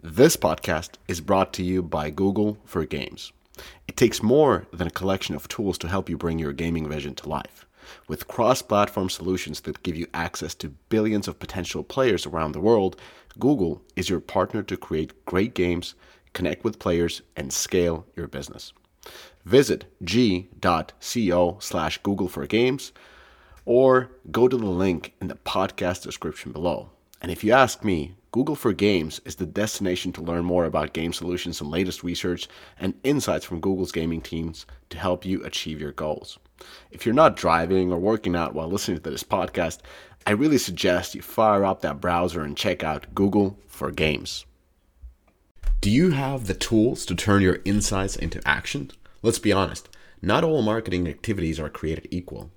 This podcast is brought to you by Google for Games. It takes more than a collection of tools to help you bring your gaming vision to life. With cross platform solutions that give you access to billions of potential players around the world, Google is your partner to create great games, connect with players, and scale your business. Visit g.co slash Google for Games or go to the link in the podcast description below. And if you ask me, Google for Games is the destination to learn more about game solutions and latest research and insights from Google's gaming teams to help you achieve your goals. If you're not driving or working out while listening to this podcast, I really suggest you fire up that browser and check out Google for Games. Do you have the tools to turn your insights into action? Let's be honest, not all marketing activities are created equal.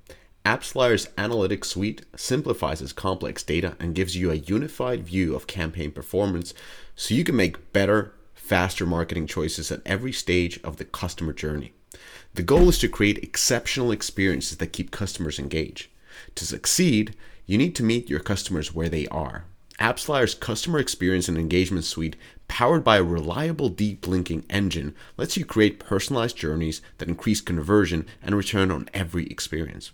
AppsFlyer's analytics suite simplifies complex data and gives you a unified view of campaign performance so you can make better, faster marketing choices at every stage of the customer journey. The goal is to create exceptional experiences that keep customers engaged. To succeed, you need to meet your customers where they are. AppsFlyer's customer experience and engagement suite, powered by a reliable deep linking engine, lets you create personalized journeys that increase conversion and return on every experience.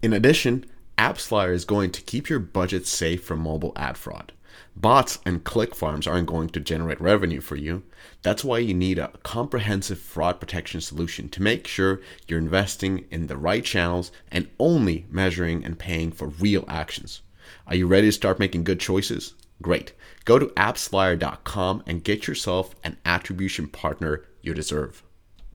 In addition, AppsFlyer is going to keep your budget safe from mobile ad fraud. Bots and click farms aren't going to generate revenue for you. That's why you need a comprehensive fraud protection solution to make sure you're investing in the right channels and only measuring and paying for real actions. Are you ready to start making good choices? Great. Go to appsflyer.com and get yourself an attribution partner you deserve.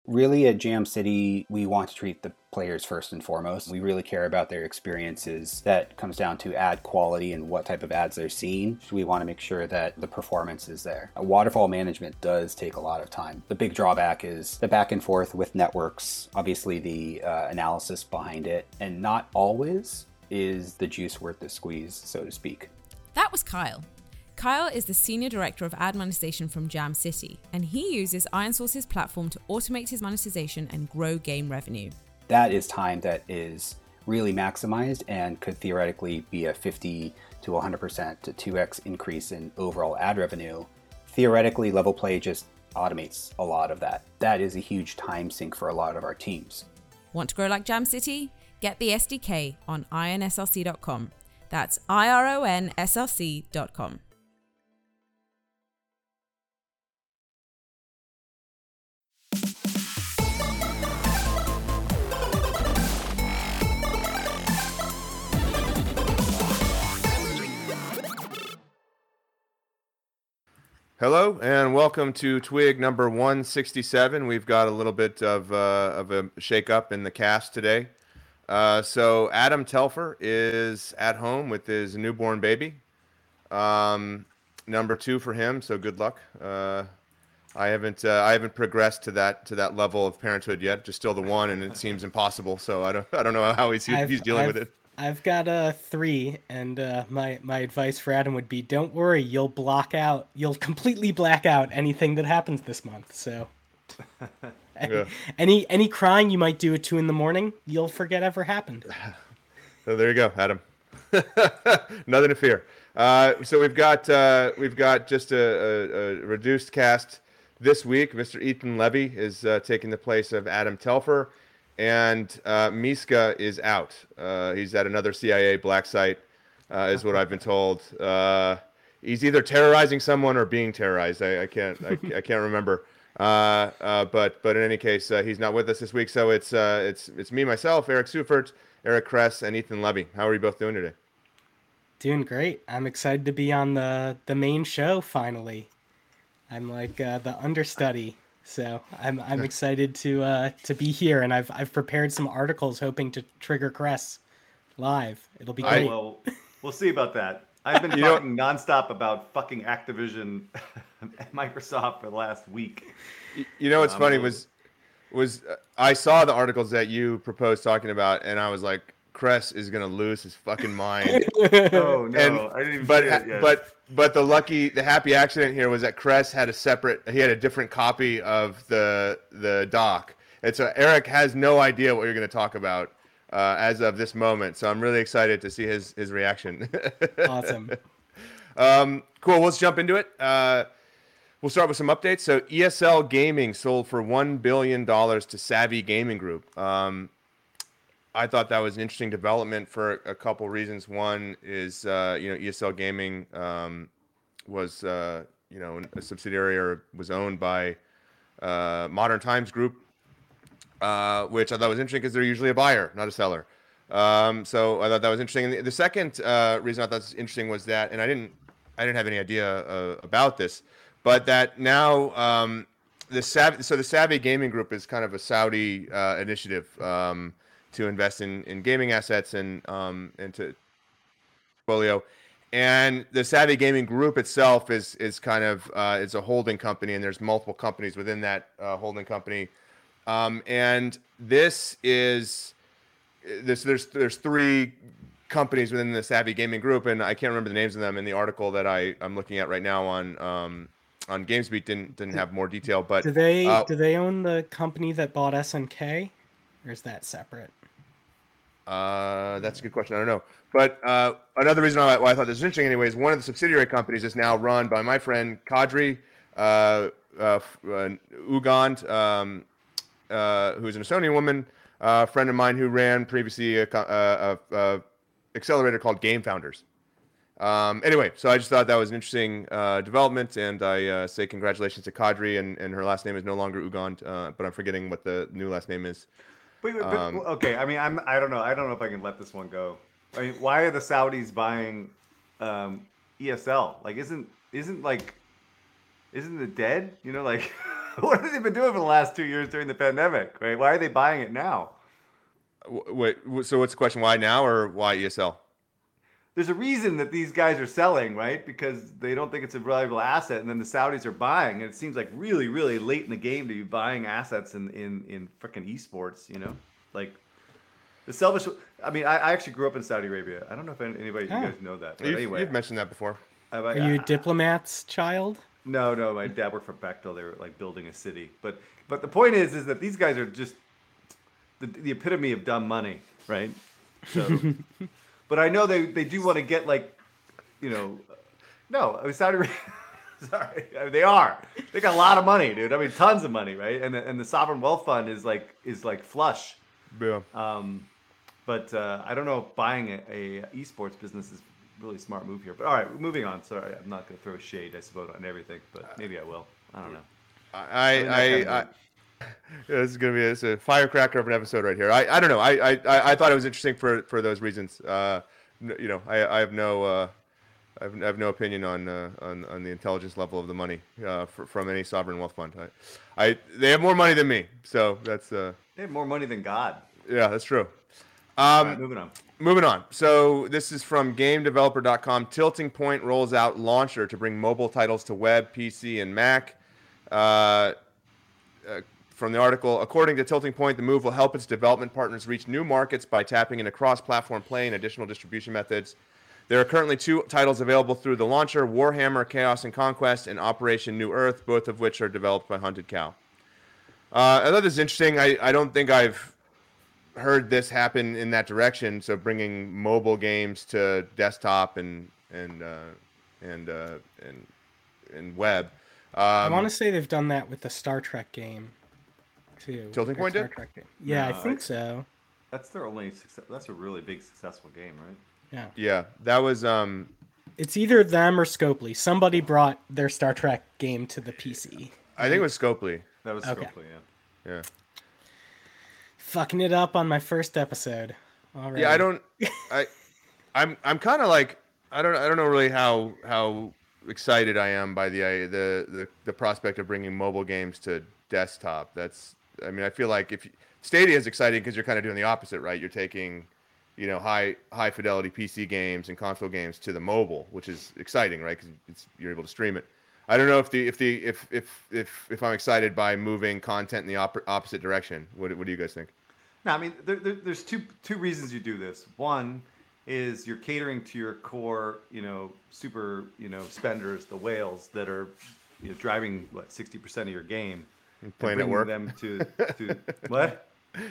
Really, at Jam City, we want to treat the players first and foremost. We really care about their experiences. That comes down to ad quality and what type of ads they're seeing. We want to make sure that the performance is there. Waterfall management does take a lot of time. The big drawback is the back and forth with networks, obviously, the uh, analysis behind it, and not always is the juice worth the squeeze, so to speak. That was Kyle. Kyle is the Senior Director of Ad Monetization from Jam City, and he uses IronSource's platform to automate his monetization and grow game revenue. That is time that is really maximized and could theoretically be a 50 to 100% to 2x increase in overall ad revenue. Theoretically, Level Play just automates a lot of that. That is a huge time sink for a lot of our teams. Want to grow like Jam City? Get the SDK on ironsrc.com. That's I Hello and welcome to Twig number 167. We've got a little bit of, uh, of a shake-up in the cast today. Uh, so Adam Telfer is at home with his newborn baby. Um, number two for him. So good luck. Uh, I haven't uh, I haven't progressed to that to that level of parenthood yet. Just still the one, and it seems impossible. So I don't I don't know how he's he's dealing I've, with it. I've got a uh, three, and uh, my my advice for Adam would be: don't worry, you'll block out, you'll completely black out anything that happens this month. So, any, yeah. any any crying you might do at two in the morning, you'll forget ever happened. So there you go, Adam. Nothing to fear. Uh, so we've got uh, we've got just a, a, a, reduced cast this week. Mr. Ethan Levy is uh, taking the place of Adam Telfer and uh, Mishka is out. Uh, he's at another CIA black site, uh, is what I've been told. Uh, he's either terrorizing someone or being terrorized. I, I can't I, I, can't remember. Uh, uh, but but in any case, he's not with us this week. So it's it's it's me myself, Eric Seufert, Eric Kress, and Ethan Levy. How are you both doing today? Doing great. I'm excited to be on the the main show finally. I'm like the understudy so I'm I'm excited to uh, to be here, and I've I've prepared some articles hoping to trigger Kress live. It'll be great. I, well, we'll see about that. I've been talking know, nonstop about fucking Activision, Microsoft for the last week. You know what's um, funny was was uh, I saw the articles that you proposed talking about, and I was like, Kress is gonna lose his fucking mind. oh no, and, I didn't even but but but the lucky the happy accident here was that Kress had a separate he had a different copy of the the doc. And so Eric has no idea what you're gonna talk about uh, as of this moment. So I'm really excited to see his his reaction. awesome. Um, cool. Let's jump into it. Uh, We'll start with some updates. So ESL Gaming sold for one billion dollars to Savvy Gaming Group. Um, I thought that was an interesting development for a couple reasons. One is uh, you know ESL Gaming um, was uh, you know a subsidiary or was owned by uh, Modern Times Group, uh, which I thought was interesting because they're usually a buyer, not a seller. Um, so I thought that was interesting. And the, the second uh, reason I thought was interesting was that, and I didn't, I didn't have any idea uh, about this, but that now um, the Savvy, so the Savvy Gaming Group is kind of a Saudi initiative um, to invest in in gaming assets and um, and to portfolio. And the Savvy Gaming Group itself is is kind of uh, it's a holding company, and there's multiple companies within that uh, holding company. Um, and this is this there's there's three companies within the Savvy Gaming Group, and I can't remember the names of them in the article that I I'm looking at right now on um, on GamesBeat didn't didn't have more detail, but Do they uh, do they own the company that bought SNK, or is that separate? Uh, that's a good question. I don't know. But uh, another reason why, why I thought this was interesting, anyway, is one of the subsidiary companies is now run by my friend Kadri uh, uh, uh, Ugand, um, uh, who's an Estonian woman, uh, a friend of mine who ran previously a, a, a accelerator called Game Founders. Um, anyway, so I just thought that was an interesting uh, development, and I uh, say congratulations to Kadri, and, and her last name is no longer Ugand, uh, but I'm forgetting what the new last name is. Wait, but, Um, okay. I mean, I'm. I don't know. I don't know if I can let this one go. I mean, why are the Saudis buying um, ESL? Like, isn't isn't like, isn't it dead? You know, like, what have they been doing for the last two years during the pandemic? Right? Why are they buying it now? Wait, so what's the question? Why now or why ESL? There's a reason that these guys are selling, right? Because they don't think it's a valuable asset, and then the Saudis are buying. And it seems like really, really late in the game to be buying assets in in in freaking esports. You know, like the selfish. I mean, I, I actually grew up in Saudi Arabia. I don't know if anybody Oh. you guys know that. But You've, anyway, you've mentioned that before. I- Are I- you a I- diplomat's child? no, no, my dad worked for Bechtel. They were like building a city. But but the point is, is that these guys are just the, the epitome of dumb money, right? So, but I know they they do want to get like, you know, no, I mean Saudi Arabia. Sorry, I mean, they are. They got a lot of money, dude. I mean, tons of money, right? And the, and the sovereign wealth fund is like is like flush. Yeah. Um, but uh, I don't know if buying a, a esports business is really a smart move here. But all right, moving on. Sorry, I'm not going to throw shade, I suppose, on everything, but maybe I will. I don't know. I, mean, I, I, I of- yeah, this is gonna be a, a firecracker of an episode right here. I, I don't know. I, I, I thought it was interesting for, for those reasons. Uh, you know, I, I have no, uh, I have, I have no opinion on, uh, on, on the intelligence level of the money uh, fr- from any sovereign wealth fund. I, I, they have more money than me, so that's, uh, They have more money than God. yeah, that's true. Um, right, moving on. Moving on. So this is from GameDeveloper.com. Tilting Point rolls out launcher to bring mobile titles to web, PC, and Mac. Uh, uh, from the article, according to Tilting Point, the move will help its development partners reach new markets by tapping into cross-platform play and additional distribution methods. There are currently two titles available through the launcher: Warhammer Chaos and Conquest and Operation New Earth, both of which are developed by Hunted Cow. Uh, I thought this is interesting. I, I don't think I've heard this happen in that direction. So bringing mobile games to desktop and and uh, and uh, and and web. Um, I want to say they've done that with the Star Trek game, too. Tilting Point Star did? Trek game. Yeah, I think so. That's their only success. That's a really big successful game, right? Yeah. yeah, that was um, It's either them or Scopely. Somebody brought their Star Trek game to the PC. I think it was Scopely. That was Okay. Scopely, yeah. Yeah, Fucking it up on my first episode. All right. yeah. I don't. I I'm I'm kind of like I don't I don't know really how how excited I am by the i- the the the prospect of bringing mobile games to desktop. That's I mean I feel like if you, Stadia is exciting because you're kind of doing the opposite, right? You're taking you know high high fidelity PC games and console games to the mobile, which is exciting, right? Because you're able to stream it. I don't know if the if the if if if if I'm excited by moving content in the op- opposite direction. What what do you guys think? No, I mean, there, there, there's two two reasons you do this. One is you're catering to your core, you know, super, you know, spenders, the whales that are, you know, driving what sixty percent of your game. And Playing at work? them to to what?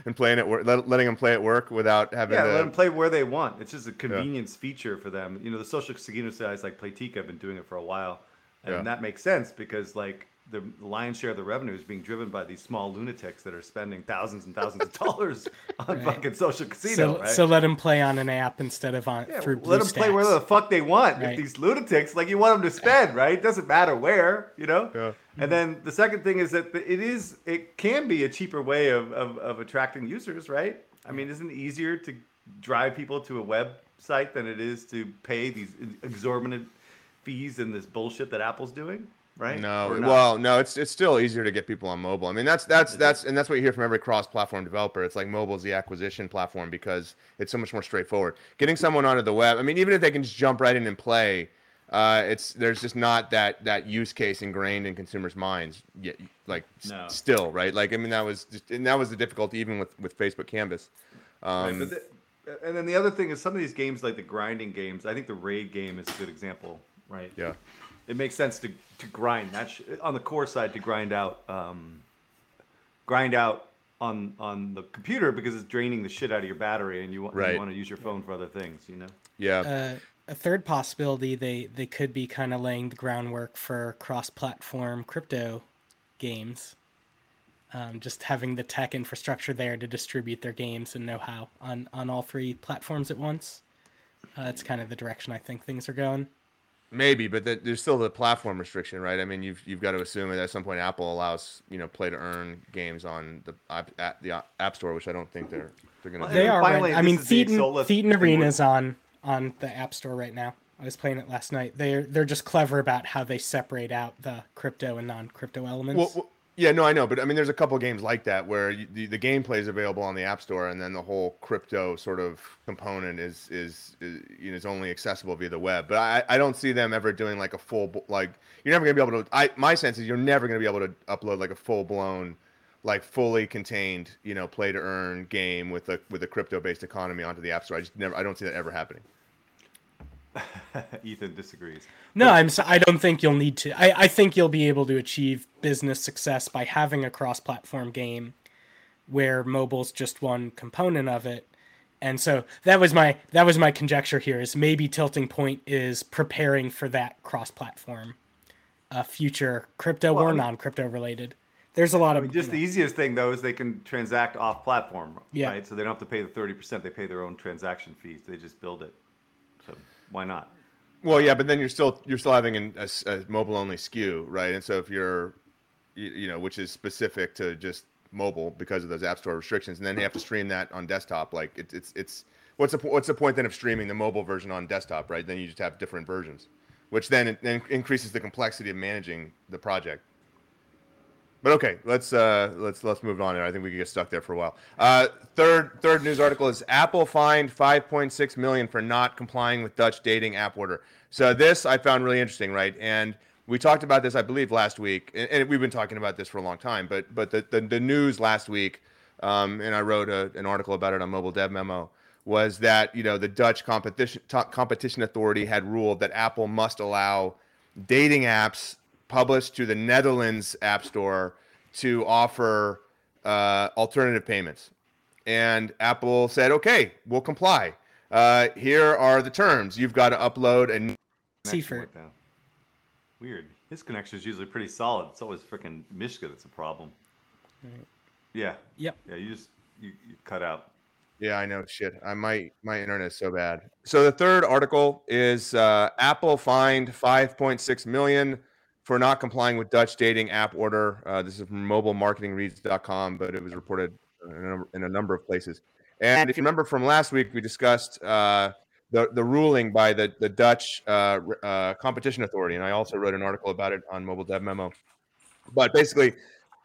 And playing at work, let, letting them play at work without having Yeah, to. let them play where they want. It's just a convenience feature for them. You know, the social casino sites like Playtika have been doing it for a while. and Yeah. that makes sense because like the lion's share of the revenue is being driven by these small lunatics that are spending thousands and thousands of dollars on Right. fucking social casino. So, right? so let them play on an app instead of on Yeah, through let them play wherever the fuck they want. Right. If these lunatics, like you want them to spend, right? It doesn't matter where, you know. Yeah. And then the second thing is that it is, it can be a cheaper way of, of, of attracting users, right? I mean, isn't it easier to drive people to a website than it is to pay these exorbitant fees and this bullshit that Apple's doing, right? No, well, no, it's it's still easier to get people on mobile. I mean, that's that's that's and that's what you hear from every cross-platform developer. It's like mobile's the acquisition platform because it's so much more straightforward. Getting someone onto the web. I mean, even if they can just jump right in and play, uh, it's there's just not that that use case ingrained in consumers' minds yet. Like s- still, right? Like I mean, that was just, and that was the difficulty even with with Facebook Canvas. Um, the, and then the other thing is some of these games, like the grinding games. I think the raid game is a good example, right? yeah. it makes sense to to grind that sh- on the core side to grind out um, grind out on on the computer because it's draining the shit out of your battery and you want Right. you want to use your phone for other things you know Yeah. Uh, a third possibility they they could be kind of laying the groundwork for cross-platform crypto games. Um, just having the tech infrastructure there to distribute their games and know-how on on all three platforms at once. Uh, that's kind of the direction I think things are going. Maybe, but the, there's still the platform restriction, right? I mean, you've you've got to assume that at some point Apple allows you know play to earn games on the app, the App Store, which I don't think they're they're gonna. Well, do. They are. finally, right. I mean, is the Thetan, Thetan Arena where- is on on the App Store right now. I was playing it last night. They're they're just clever about how they separate out the crypto and non-crypto elements. Well, well, yeah, no, I know, but I mean, there's a couple games like that where you, the, the gameplay is available on the App Store, and then the whole crypto sort of component is is, is you know is only accessible via the web. But I, I don't see them ever doing like a full like you're never gonna be able to. I my sense is you're never gonna be able to upload like a full blown like fully contained you know play to earn game with a with a crypto based economy onto the App Store. I just never I don't see that ever happening. ethan disagrees No, I'm. I don't think you'll need to. I, I think you'll be able to achieve business success by having a cross-platform game, where mobile's just one component of it, and so that was my that was my conjecture here. Is maybe Tilting Point is preparing for that cross-platform, uh, future crypto Well, I or mean- non-crypto related. There's a lot I of mean, just you the easiest thing though is they can transact off platform Yeah. right so they don't have to pay the 30% they pay their own transaction fees they just build it why not Well, yeah, but then you're still you're still having an, a, a mobile only SKU, right? And so if you're, you, you know, which is specific to just mobile because of those app store restrictions, and then you have to stream that on desktop. Like it, it's it's what's the what's the point then of streaming the mobile version on desktop, right? Then you just have different versions, which then then increases the complexity of managing the project. But okay, let's uh, let's let's move on. There, I think we could get stuck there for a while. Uh, third third news article is Apple fined 5.6 million for not complying with Dutch dating app order. So this I found really interesting, right? And we talked about this, I believe, last week, and, we've been talking about this for a long time. But but the the, the news last week, um, and I wrote a, an article about it on Mobile Dev Memo, was that you know the Dutch competition competition authority had ruled that Apple must allow dating apps published to the Netherlands App Store to offer uh, alternative payments. And Apple said, okay, we'll comply. Uh, here are the terms. You've got to upload and. Connection Seufert. weird his connection is usually pretty solid it's always freaking Mishka that's a problem yeah Yep. yeah you just you, you cut out Yeah, I know. Shit, I might my internet's so bad. So the third article is uh, Apple fined 5.6 million for not complying with Dutch dating app order. Uh, this is from mobilemarketingreads.com, but it was reported in a, number, in a number of places. And if you remember from last week, we discussed uh, the the ruling by the the Dutch uh, uh, competition authority, and I also wrote an article about it on Mobile Dev Memo. But basically,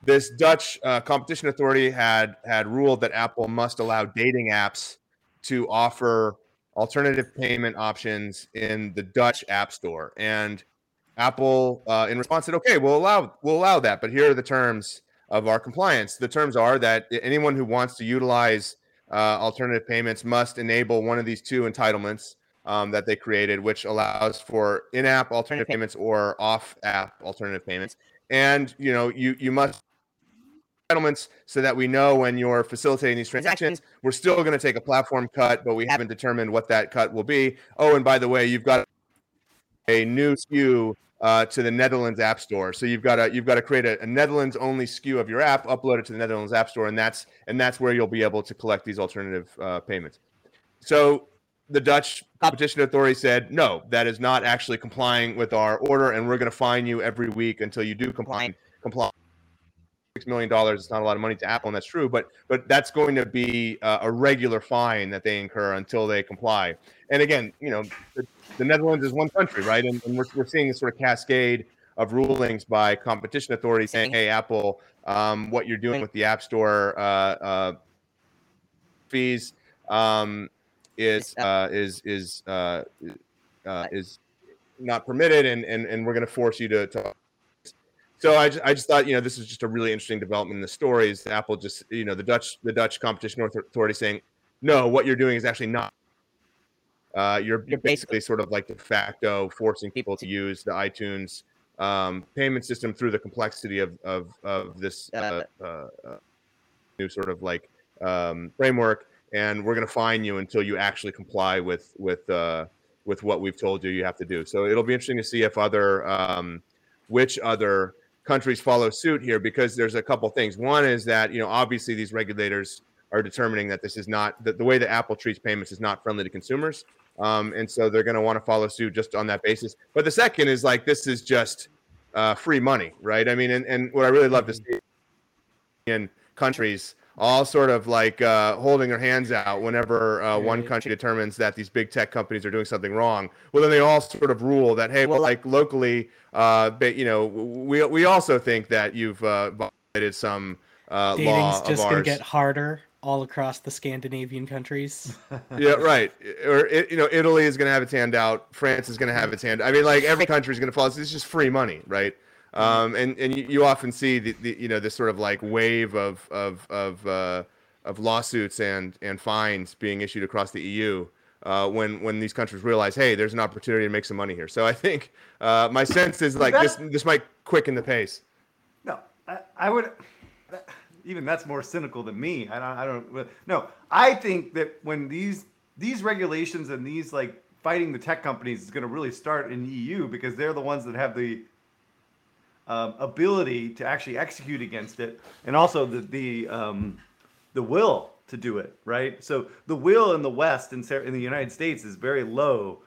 this Dutch uh, competition authority had had ruled that Apple must allow dating apps to offer alternative payment options in the Dutch App Store, and Apple, uh, in response, said, "Okay, we'll allow we'll allow that, but here are the terms of our compliance. The terms are that anyone who wants to utilize uh, alternative payments must enable one of these two entitlements." Um, that they created, which allows for in-app alternative payments or off-app alternative payments, and you know you you must entitlements so that we know when you're facilitating these transactions, we're still going to take a platform cut, but we haven't determined what that cut will be. Oh, and by the way, you've got a new SKU uh, to the Netherlands App Store. So you've got to you've got to create a, a Netherlands only SKU of your app, upload it to the Netherlands App Store, and that's and that's where you'll be able to collect these alternative uh, payments. So the Dutch competition authority said, no, that is not actually complying with our order, and we're going to fine you every week until you do comply. Comply. Million dollars is not a lot of money to Apple, and that's true. But but that's going to be uh, a regular fine that they incur until they comply. And again, you know, the, the Netherlands is one country, right? And, and, we're we're seeing this sort of cascade of rulings by competition authorities saying, "Hey, Apple, um, what you're doing with the App Store uh, uh, fees." Um, is uh, is is uh, uh, is not permitted, and and and we're going to force you to. to so I just, I just thought you know this is just a really interesting development in the story. Is Apple just you know the Dutch the Dutch competition authority saying no, what you're doing is actually not. Uh, you're, you're basically sort of like de facto forcing people to use the iTunes um, payment system through the complexity of of of this uh, uh, uh new sort of like um, framework and we're going to fine you until you actually comply with with uh, with what we've told you you have to do. So it'll be interesting to see if other um, which other countries follow suit here because there's a couple things. One is that you know obviously these regulators are determining that this is not that the way that Apple treats payments is not friendly to consumers, um, and so they're going to want to follow suit just on that basis. But the second is like this is just uh, free money, right? I mean, and, and what I really love to see in countries all sort of like uh, holding their hands out whenever uh, one country determines that these big tech companies are doing something wrong. Well, then they all sort of rule that hey, well, like locally, uh, but you know, we we also think that you've uh, violated some uh, law just gonna get harder all across the Scandinavian countries. yeah, right. Or you know, Italy is going to have its hand out. France is going to have its hand. I mean, like every country is going to follow. This is just free money, right? Um, and and you, you often see the, the, you know this sort of like wave of of of uh, of lawsuits and and fines being issued across the EU uh, when when these countries realize, hey, there's an opportunity to make some money here. So I think uh, my sense is like this this might quicken the pace. No, I, I would. Even that's more cynical than me. I don't. I don't. No, I think that when these these regulations and these like fighting the tech companies is going to really start in EU because they're the ones that have the um, ability to actually execute against it, and also the the um, the will to do it. Right. So the will in the West in in the United States is very low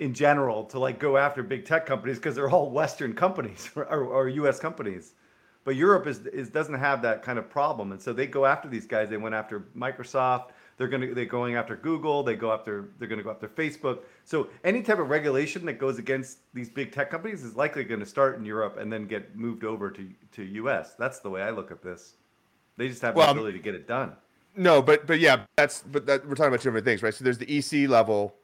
in general to like go after big tech companies because they're all Western companies or, or, U.S. companies. But Europe is, is doesn't have that kind of problem, and so they go after these guys. They went after Microsoft. They're gonna they're going after Google. They go after they're gonna go after Facebook. So any type of regulation that goes against these big tech companies is likely going to start in Europe and then get moved over to to US. That's the way I look at this. They just have well, the ability to get it done. No, but but yeah, that's but that we're talking about two different things, right? So there's the EC level,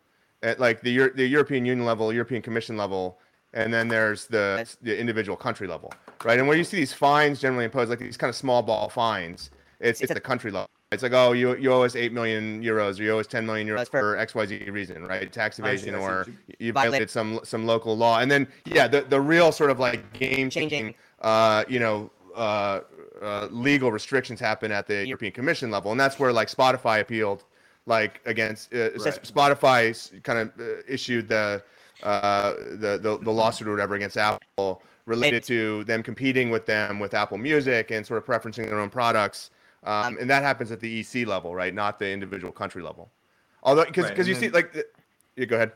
at like the the European Union level, European Commission level, and then there's the the individual country level, right? And where you see these fines generally imposed, like these kind of small ball fines, it's it's, it's the country level. It's like, oh, you you owe us eight million euros, or you owe us ten million euros for X Y Z reason, right? Tax evasion, see, or you violated some some local law, and then yeah, the the real sort of like game changing, uh, you know, uh, uh, legal restrictions happen at the European Commission level, and that's where like Spotify appealed, like against uh, right. Spotify kind of uh, issued the, uh, the the the lawsuit or whatever against Apple related to them competing with them with Apple Music and sort of preferencing their own products. Um, and that happens at the EC level, right? Not the individual country level. Although, because because right. you then, see, like, yeah, go ahead.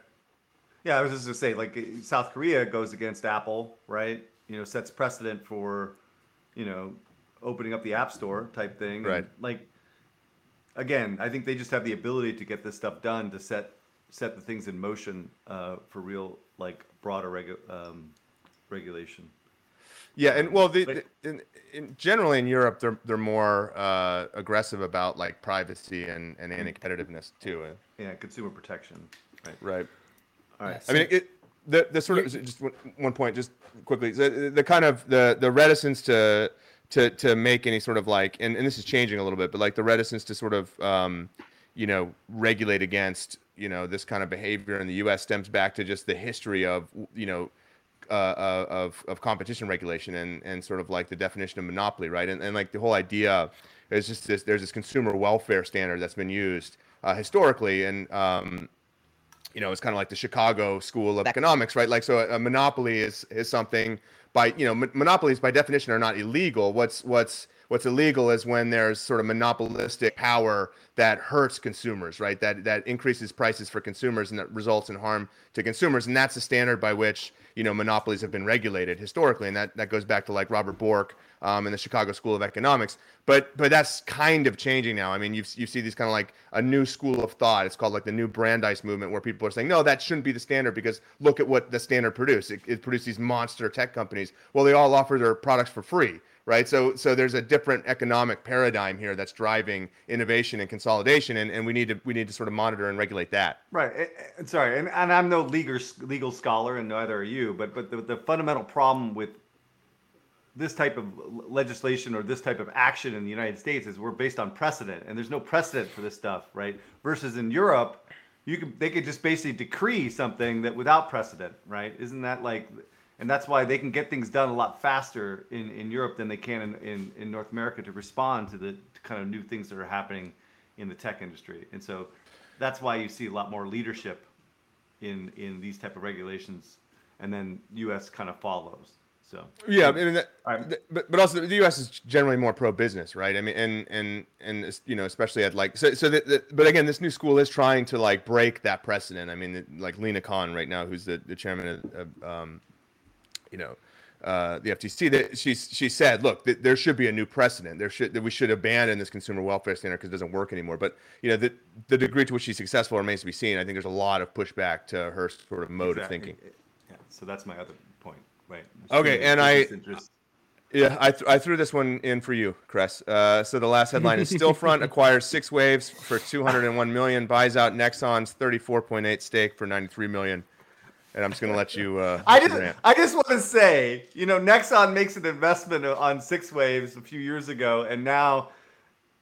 Yeah, I was just gonna say, like, South Korea goes against Apple, right? You know, sets precedent for, you know, opening up the App Store type thing. Right. And, like, again, I think they just have the ability to get this stuff done to set set the things in motion uh, for real, like, broader regu- um, regulation. Yeah, and well, the, the in, in, generally in Europe, they're they're more uh, aggressive about like privacy and and mm. anti-competitiveness too. Yeah, consumer protection. Right. Right. All right. I mean, it, the the sort of just one point, just quickly, the, the kind of the the reticence to to to make any sort of like, and, and this is changing a little bit, but like the reticence to sort of um, you know regulate against you know this kind of behavior in the U.S. stems back to just the history of you know uh, uh, of of competition regulation and and sort of like the definition of monopoly, right? And and like the whole idea is just this. There's this consumer welfare standard that's been used uh, historically, and um, you know, it's kind of like the Chicago School of Economics, right? Like, so a, a monopoly is is something by you know mon- monopolies by definition are not illegal. What's what's what's illegal is when there's sort of monopolistic power that hurts consumers, right? That that increases prices for consumers and that results in harm to consumers, and that's the standard by which you know monopolies have been regulated historically, and that that goes back to like Robert Bork um, in the Chicago School of Economics. But but that's kind of changing now. I mean, you you see these kind of like a new school of thought. It's called like the new Brandeis movement, where people are saying, no, that shouldn't be the standard because look at what the standard produced. It, it produced these monster tech companies. Well, they all offer their products for free right? So so there's a different economic paradigm here that's driving innovation and consolidation, and, and we need to we need to sort of monitor and regulate that. Right. Sorry, and, and I'm no legal legal scholar, and neither are you. But but the, the fundamental problem with this type of legislation or this type of action in the United States is we're based on precedent, and there's no precedent for this stuff, right? Versus in Europe, you could they could just basically decree something that without precedent, right? Isn't that like, and that's why they can get things done a lot faster in, in Europe than they can in, in, in North America to respond to the kind of new things that are happening in the tech industry, and so that's why you see a lot more leadership in in these type of regulations, and then U.S. kind of follows. So yeah, I mean, that, right. but but also the U.S. is generally more pro business, right? I mean, and and and you know, especially at like so so. The, the, but again, this new school is trying to like break that precedent. I mean, like Lina Khan right now, who's the the chairman of, of um, you know, uh, the FTC, that she she said, look, th- there should be a new precedent. There should that we should abandon this consumer welfare standard because it doesn't work anymore. But you know, the the degree to which she's successful remains to be seen. I think there's a lot of pushback to her sort of mode of thinking. Yeah, so that's my other right? Okay, and I- interest- Yeah, I, th- I threw this one in for you, Kress. Uh, so the last headline is Stillfront acquires Six Waves for 201 million, buys out Nexon's 34.8 stake for 93 million. And I'm just gonna let you. Uh, I just, rant. I just want to say, you know, Nexon makes an investment on Six Waves a few years ago, and now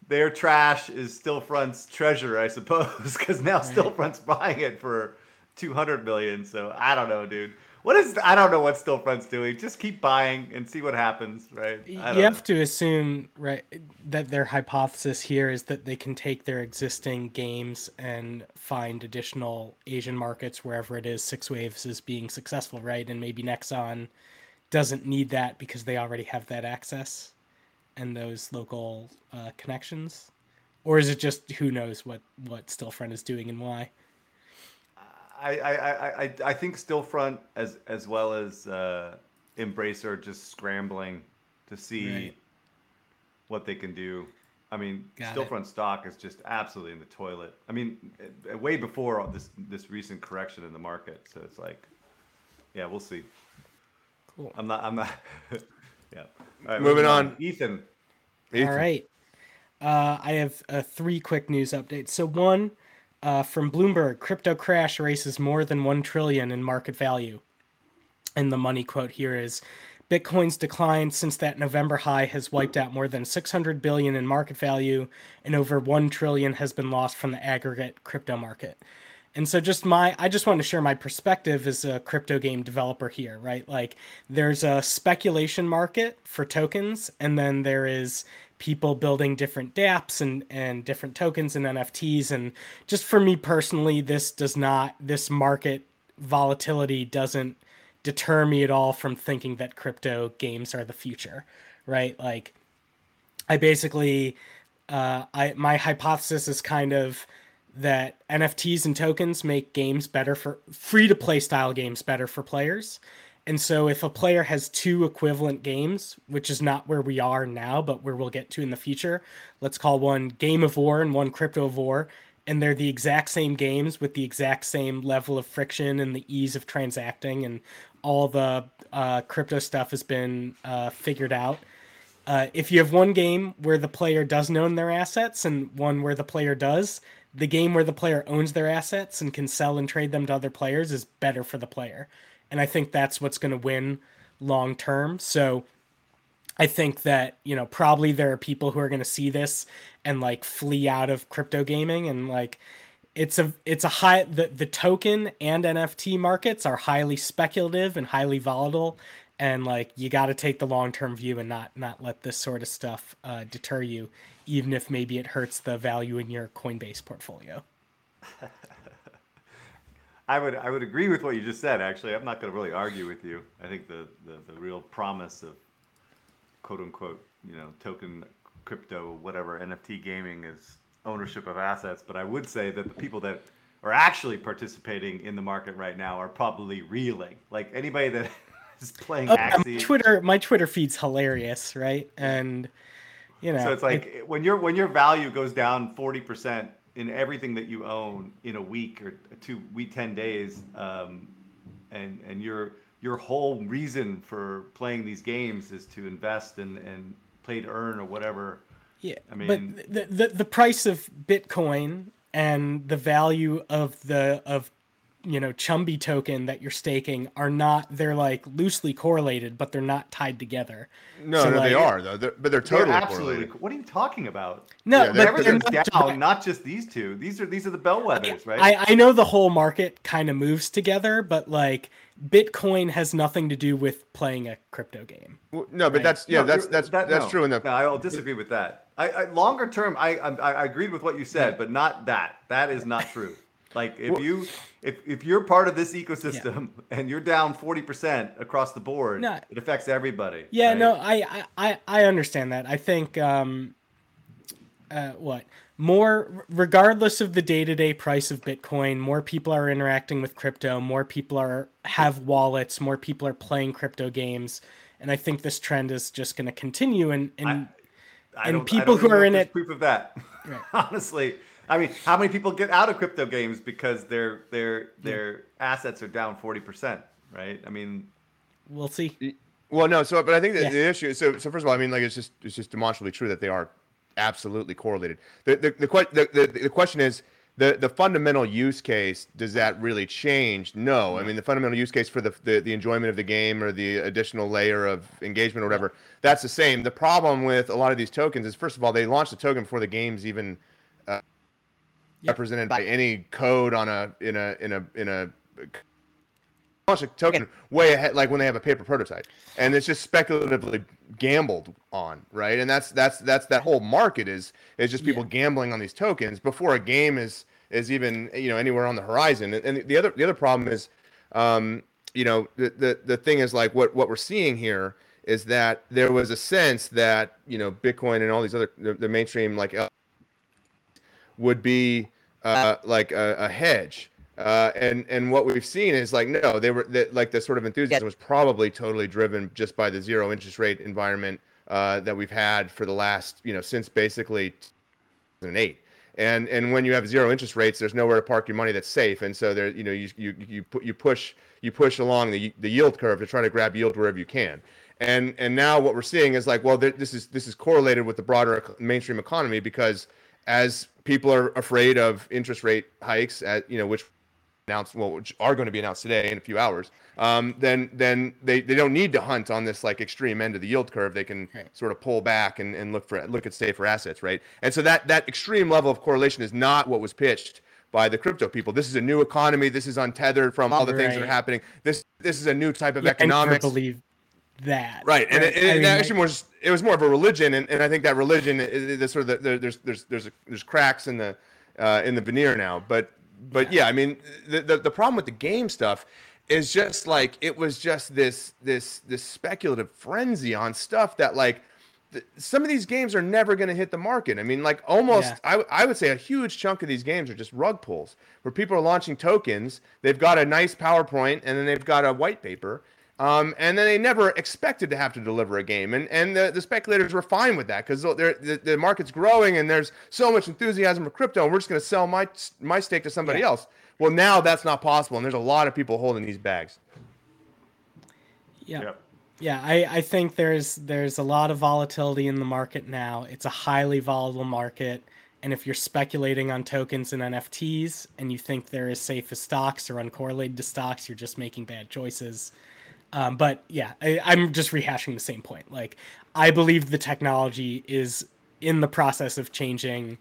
their trash is Stillfront's treasure, I suppose, because now Stillfront's buying it for 200 million. So I don't know, dude. What is? I don't know what Stillfront's doing. Just keep buying and see what happens, right? You don't have to assume right that their hypothesis here is that they can take their existing games and find additional asian markets wherever it is six waves is being successful right and maybe nexon doesn't need that because they already have that access and those local uh, connections or is it just who knows what what stillfront is doing and why I, I, I, I, I think Stillfront as as well as uh, Embracer are just scrambling to see Right. what they can do. I mean, Got it. Stillfront stock is just absolutely in the toilet. I mean, eh, way before this this recent correction in the market. So it's like, yeah, we'll see. Cool. I'm not. I'm not. yeah. All right, Moving on. Ethan. Ethan. All right. Uh, I have uh, three quick news updates. So one uh, from Bloomberg: crypto crash races more than one trillion in market value. And the money quote here is: Bitcoin's decline since that November high has wiped out more than 600 billion in market value, and over one trillion has been lost from the aggregate crypto market. And so just my I just want to share my perspective as a crypto game developer here, right? Like there's a speculation market for tokens and then there is people building different dApps and and different tokens and NFTs and just for me personally this does not this market volatility doesn't deter me at all from thinking that crypto games are the future, right? Like I basically uh, I my hypothesis is kind of that NFTs and tokens make games better for free to play style games better for players. And so if a player has two equivalent games, which is not where we are now, but where we'll get to in the future, let's call one Game of War and one Crypto of War, and they're the exact same games with the exact same level of friction and the ease of transacting and all the uh, crypto stuff has been uh, figured out. Uh, if you have one game where the player doesn't own their assets and one where the player does, the game where the player owns their assets and can sell and trade them to other players is better for the player. And I think that's what's going to win long term. So I think that, you know, probably there are people who are going to see this and like flee out of crypto gaming and like it's a it's a high the, the token and NFT markets are highly speculative and highly volatile and like you got to take the long-term view and not not let this sort of stuff uh, deter you even if maybe it hurts the value in your Coinbase portfolio. I would I would agree with what you just said. Actually, I'm not going to really argue with you. I think the, the the real promise of quote unquote you know token crypto whatever NFT gaming is ownership of assets. But I would say that the people that are actually participating in the market right now are probably reeling. Like anybody that is playing Oh, Axie. my Twitter, my Twitter feed's hilarious, right? And you know, So it's it- like when your when your value goes down forty percent in everything that you own in a week or two week ten days, um, and and your your whole reason for playing these games is to invest and and play to earn or whatever. Yeah, I mean- but the, the the price of Bitcoin and the value of the of you know Chumby token that you're staking are not they're like loosely correlated, but they're not tied together. No, So, no, they are though. They're, but they're They're totally absolutely. correlated. What are you talking about? No, Yeah, but they're- they're Everything's not down, direct- not just these two. These are these are the bellwethers, right? I, I know the whole market kind of moves together, but like Bitcoin has nothing to do with playing a crypto game. Well, No, but Right. that's yeah, No, that's that's that- that's no. true. enough No, I'll disagree with that. I, I longer term, I, I I agreed with what you said, but not that. That is not true. Like if you if if you're part of this ecosystem and you're down forty percent across the board, No. it affects everybody. Yeah, right? no, I, I- I, understand that. I think, um, uh, what more, regardless of the day-to-day price of Bitcoin, more people are interacting with crypto. More people are have wallets. More people are playing crypto games, and I think this trend is just going to continue. And and I and I people don't who are in it- proof of that. Honestly, I mean, how many people get out of crypto games because their their their assets are down forty percent, right? I mean, we'll see. Well, no. So, but I think that Yeah. the issue. So, so first of all, I mean, like it's just it's just demonstrably true that they are absolutely correlated. The the the, que- the, the, the question is the the fundamental use case. Does that really change? No. I mean, the fundamental use case for the, the the enjoyment of the game or the additional layer of engagement or whatever, that's the same. The problem with a lot of these tokens is, first of all, they launched the token before the game's even uh, represented by any code on a in a in a in a launch a token way ahead, like when they have a paper prototype, and it's just speculatively gambled on, right? And that's that's that's that whole market is is just people gambling on these tokens before a game is is even you know anywhere on the horizon. And, and the other the other problem is, um, you know, the, the the thing is like what what we're seeing here is that there was a sense that you know Bitcoin and all these other the, the mainstream like would be uh, like a, a hedge. Uh, and and what we've seen is like no, they were that like the sort of enthusiasm was probably totally driven just by the zero interest rate environment uh, that we've had for the last you know since basically 2008. And and when you have zero interest rates, there's nowhere to park your money that's safe, and so there you know you you you put you push you push along the the yield curve to try to grab yield wherever you can. And and now what we're seeing is like well th- this is this is correlated with the broader mainstream economy because as people are afraid of interest rate hikes at you know which announced well which are going to be announced today in a few hours um, then then they, they don't need to hunt on this like extreme end of the yield curve. They can Right. sort of pull back and, and look for look at safer assets right? And so that that extreme level of correlation is not what was pitched by the crypto people. This is a new economy. This is untethered from all the things that are happening. This this is a new type of Yeah, economics believe that. right and it, I mean, that like- actually was it was more of a religion and, and i think that religion is, is sort of the, the, there's there's there's there's cracks in the uh, in the veneer now but but yeah, i mean the, the the problem with the game stuff is just like it was just this this this speculative frenzy on stuff that like th- some of these games are never going to hit the market. I mean, like almost, Yeah. I, w- I would say a huge chunk of these games are just rug pulls where people are launching tokens. They've got a nice PowerPoint and then they've got a white paper. Um, and then they never expected to have to deliver a game. And, and the, the speculators were fine with that because the, the market's growing and there's so much enthusiasm for crypto. And we're just going to sell my, my stake to somebody Yeah. else. Well, now that's not possible. And there's a lot of people holding these bags. Yeah. Yep. Yeah, I, I think there's there's a lot of volatility in the market now. It's a highly volatile market. And if you're speculating on tokens and NFTs and you think they're as safe as stocks or uncorrelated to stocks, you're just making bad choices. Um, but yeah, I, I'm just rehashing the same point. Like, I believe the technology is in the process of changing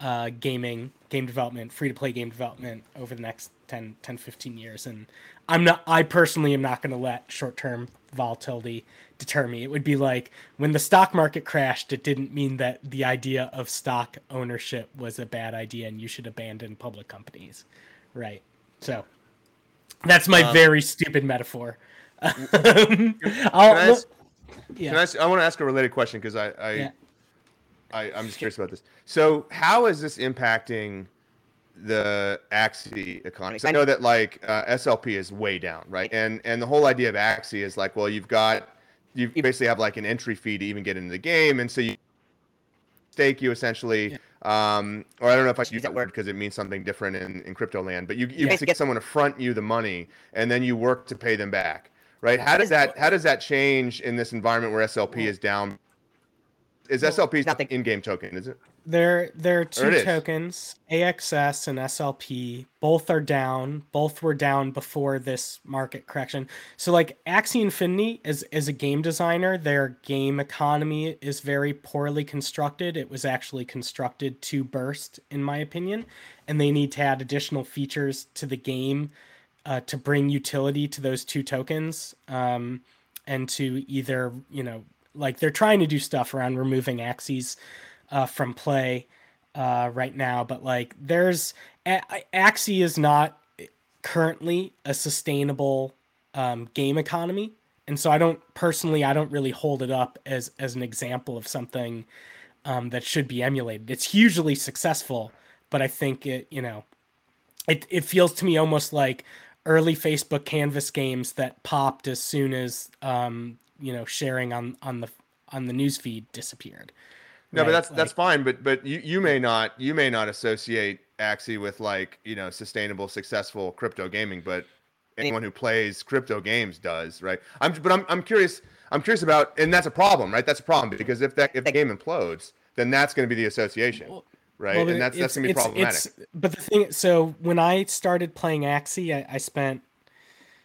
uh, gaming, game development, free to play game development over the next 10, 10, 15 years. And I'm not, I personally am not going to let short term volatility deter me. It would be like when the stock market crashed, it didn't mean that the idea of stock ownership was a bad idea and you should abandon public companies. Right. So, That's my Um, very stupid metaphor. I'll, Can I ask, yeah. can I, ask- I want to ask a related question because I, I, Yeah. I, I'm just curious about this. So, how is this impacting the Axie economy? I know that like uh, SLP is way down, right? And and the whole idea of Axie is like, well, you've got you basically have like an entry fee to even get into the game, and so you stake you essentially. Um, or I don't know if I should use that word because it means something different in, in crypto land, but you, you basically get someone to front you the money and then you work to pay them back, right? How does that how does that change in this environment where SLP mm-hmm. is down? Is SLP not the in-game token? Is it? There, there are two tokens, AXS and SLP. Both are down. Both were down before this market correction. So, like Axie Infinity, as as a game designer, their game economy is very poorly constructed. It was actually constructed to burst, in my opinion, and they need to add additional features to the game uh, to bring utility to those two tokens, um, and to either you know, like they're trying to do stuff around removing Axies uh, from play uh, right now, but like there's A- Axie is not currently a sustainable um, game economy, and so I don't personally I don't really hold it up as as an example of something um, that should be emulated. It's hugely successful, but I think it you know it it feels to me almost like early Facebook Canvas games that popped as soon as um, you know sharing on on the on the news feed disappeared. No, but right? that's that's Like- fine. But but you you may not you may not associate Axie with like you know sustainable successful crypto gaming, but anyone who plays crypto games does, right? I'm but I'm I'm curious I'm curious about and that's a problem, right? That's a problem because if that if the game implodes, then that's going to be the association, right? Well, and that's that's going to be it's- problematic. it's- but the thing, is so when I started playing Axie, I, I spent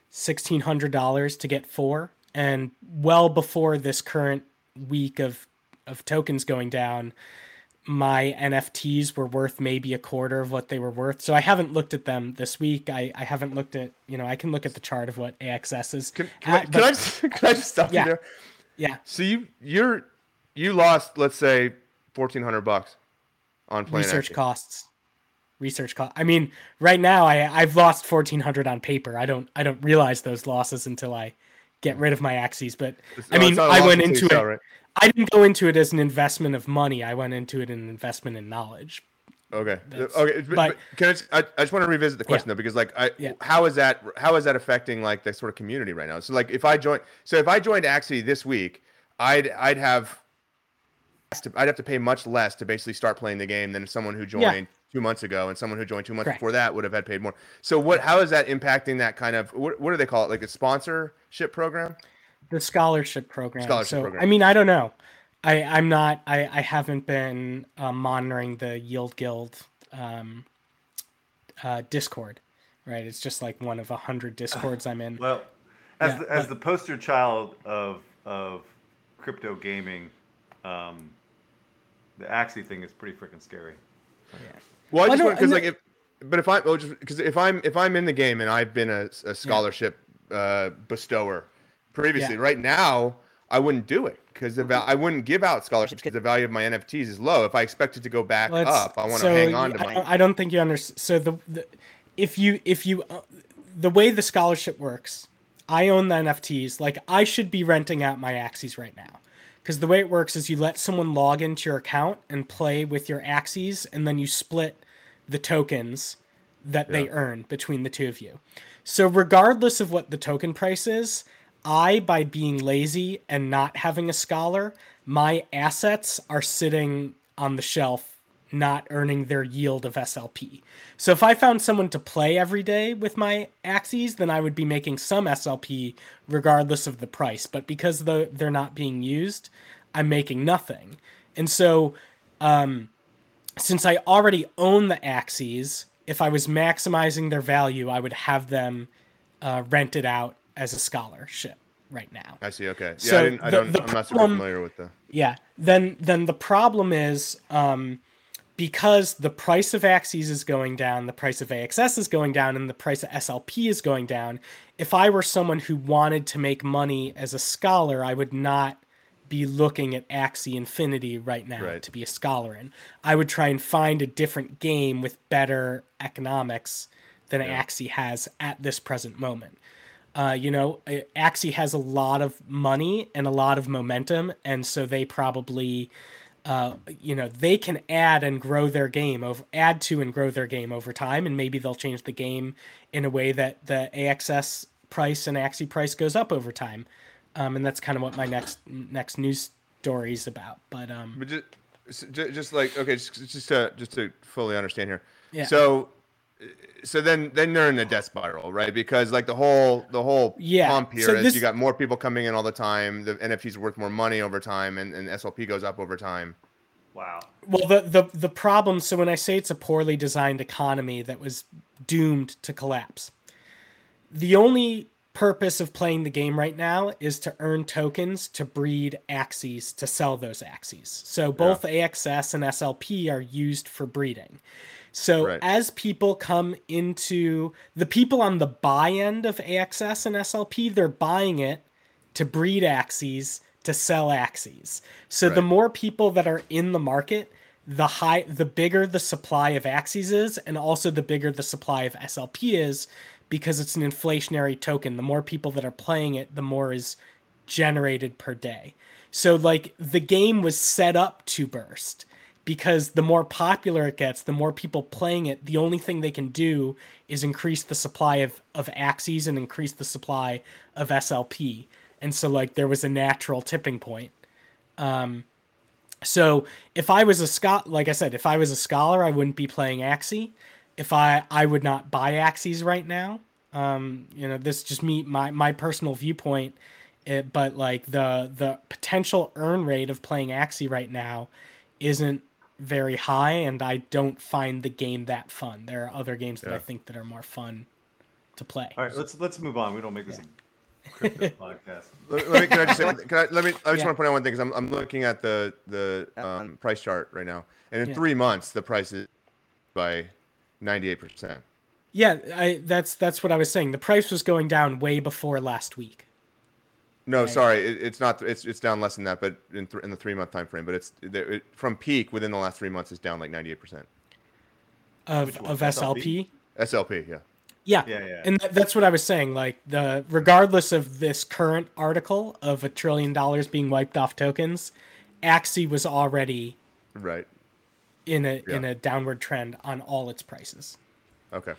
sixteen hundred dollars to get four, and well before this current week of of tokens going down, my NFTs were worth maybe a quarter of what they were worth. So I haven't looked at them this week. I, I haven't looked at you know I can look at the chart of what AXS is. Can, can, I, at, can I just can I just stop Yeah. you there? yeah. So you you're you lost let's say fourteen hundred bucks on playing research Axie. costs research cost i mean right now i i've lost 1400 on paper i don't i don't realize those losses until i get rid of my Axies but i mean it's not a i went into it right? i didn't go into it as an investment of money i went into it an investment in knowledge Okay. That's- Okay. But, but- can I, just, I, I just want to revisit the question though, because like, I, Yeah. how is that, how is that affecting like the sort of community right now? So like, if I join, so if I joined Axie this week, I'd, I'd have, I'd have to pay much less to basically start playing the game than someone who joined Yeah. two months ago, and someone who joined two months Correct. before that would have had paid more. So what, how is that impacting that kind of, what, what do they call it? Like a sponsorship program? the scholarship program Scholarship so program. i mean i don't know i i'm not i i haven't been uh, monitoring the yield guild um uh discord right it's just like one of a hundred discords i'm in Well, as Yeah, the, as but- the poster child of of crypto gaming, um, the Axie thing is pretty freaking scary. Yeah. Well, I just no, want because like if, but if I oh, just because if I'm if I'm in the game and I've been a, a scholarship uh, bestower previously, Yeah. right now I wouldn't do it because the val- I wouldn't give out scholarships because the value of my NFTs is low. If I expect it to go back Well, it's- up, I want to so hang on you- to I my. don't, I don't think you understand. So the, the if you if you uh, the way the scholarship works, I own the NFTs. Like I should be renting out my Axies right now, because the way it works is you let someone log into your account and play with your Axies, and then you split the tokens that they earn between the two of you. So regardless of what the token price is, I by being lazy and not having a scholar, my assets are sitting on the shelf not earning their yield of SLP. So if I found someone to play every day with my Axies, then I would be making some SLP regardless of the price. But because the, they're not being used, I'm making nothing. And so um, since I already own the Axies, if I was maximizing their value, I would have them uh, rented out as a scholarship right now. I see. Okay. Yeah, So I, didn't, I the- don't. the I'm not super familiar with the. Yeah. Then then the problem is um, because the price of Axies is going down, the price of AXS is going down, and the price of SLP is going down. If I were someone who wanted to make money as a scholar, I would not be looking at Axie Infinity right now Right. to be a scholar in. I would try and find a different game with better economics than Axie has at this present moment. Uh, you know, Axie has a lot of money and a lot of momentum, and so they probably, uh, you know, they can add and grow their game over, add to and grow their game over time, and maybe they'll change the game in a way that the AXS price and Axie price goes up over time, um, and that's kind of what my next next news story is about. But um, But just, just like okay, just just to just to fully understand here. Yeah. So, so then then they're in a death spiral, right? Because like the whole the whole Yeah, pump here is so this- you got more people coming in all the time. The NFTs worth more money over time, and, and SLP goes up over time. Wow. Well, the, the the problem. So when I say it's a poorly designed economy that was doomed to collapse, the only purpose of playing the game right now is to earn tokens to breed Axies to sell those Axies. So both AXS and SLP are used for breeding. So Right. as people come into the people on the buy end of AXS and SLP, they're buying it to breed Axies to sell Axies. So the more people that are in the market, the high the bigger the supply of Axies is and also the bigger the supply of SLP is because it's an inflationary token. The more people that are playing it, the more is generated per day. So like the game was set up to burst because the more popular it gets, the more people playing it, the only thing they can do is increase the supply of, of Axies and increase the supply of SLP. And so like there was a natural tipping point. Um so if I was a Scot like I said, if I was a scholar, I wouldn't be playing Axie. If I I would not buy Axies right now. Um, you know, this is just me my my personal viewpoint. It, but like the the potential earn rate of playing Axie right now isn't very high, and I don't find the game that fun. There are other games that I think that are more fun to play. All right, let's let's move on. We don't make this a crypto podcast. Let, let me, can I just say, can I, let me, I just Yeah. want to point out one thing because I'm, I'm looking at the the um, price chart right now, and in Yeah. three months the price is by 98 percent. Yeah, I that's that's what I was saying. The price was going down way before last week. No, Right. sorry, it, it's not. It's it's down less than that, but in th- in the three month time frame. But it's it, it, from peak within the last three months is down like 98 percent. Of of SLP? SLP. SLP, yeah. Yeah. Yeah, yeah. And th- that's what I was saying. Like the regardless of this current article of a trillion dollars being wiped off tokens, Axie was already Right. in a in a downward trend on all its prices. Okay.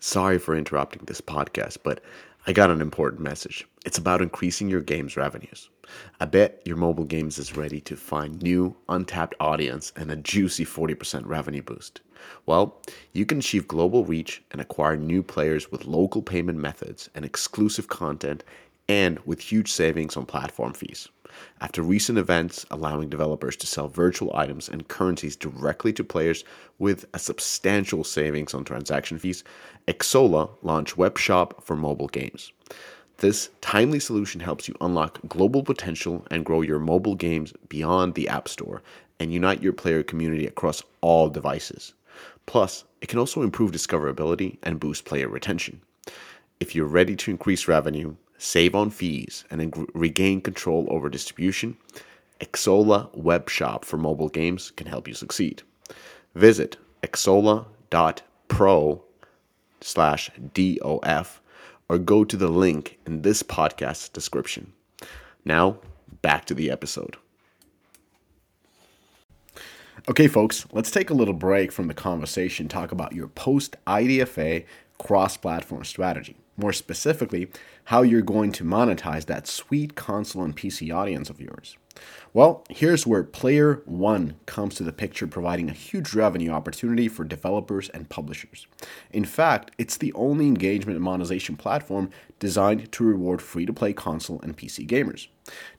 Sorry for interrupting this podcast, but I got an important message. It's about increasing your game's revenues. I bet your mobile games is ready to find new, untapped audience and a juicy 40% revenue boost. Well, you can achieve global reach and acquire new players with local payment methods and exclusive content and with huge savings on platform fees. After recent events allowing developers to sell virtual items and currencies directly to players with a substantial savings on transaction fees, Xsolla launched Webshop for mobile games. This timely solution helps you unlock global potential and grow your mobile games beyond the App Store and unite your player community across all devices. Plus, it can also improve discoverability and boost player retention. If you're ready to increase revenue, save on fees, and ing- regain control over distribution, Xsolla Web Shop for mobile games can help you succeed. Visit xsolla.pro slash DOF or go to the link in this podcast description. Now, back to the episode. Okay, folks, let's take a little break from the conversation, talk about your post IDFA cross platform strategy. More specifically, how you're going to monetize that sweet console and PC audience of yours. Well, here's where PlayerWON comes to the picture, providing a huge revenue opportunity for developers and publishers. In fact, it's the only engagement and monetization platform designed to reward free to play console and PC gamers.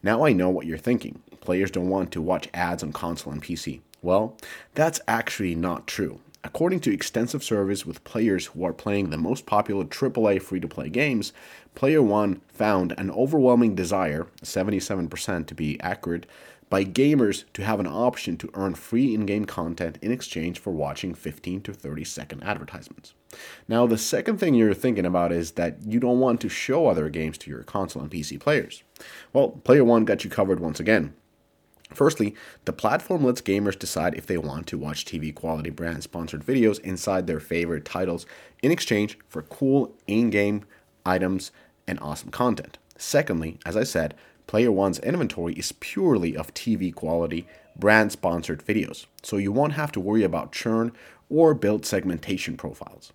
Now I know what you're thinking players don't want to watch ads on console and PC. Well, that's actually not true. According to extensive surveys with players who are playing the most popular AAA free to play games, PlayerWON found an overwhelming desire, 77% to be accurate, by gamers to have an option to earn free in game content in exchange for watching 15 to 30 second advertisements. Now, the second thing you're thinking about is that you don't want to show other games to your console and PC players. Well, PlayerWON got you covered once again. Firstly, the platform lets gamers decide if they want to watch TV quality brand sponsored videos inside their favorite titles in exchange for cool in game items and awesome content. Secondly, as I said, PlayerWON's inventory is purely of TV quality brand sponsored videos, so you won't have to worry about churn or build segmentation profiles.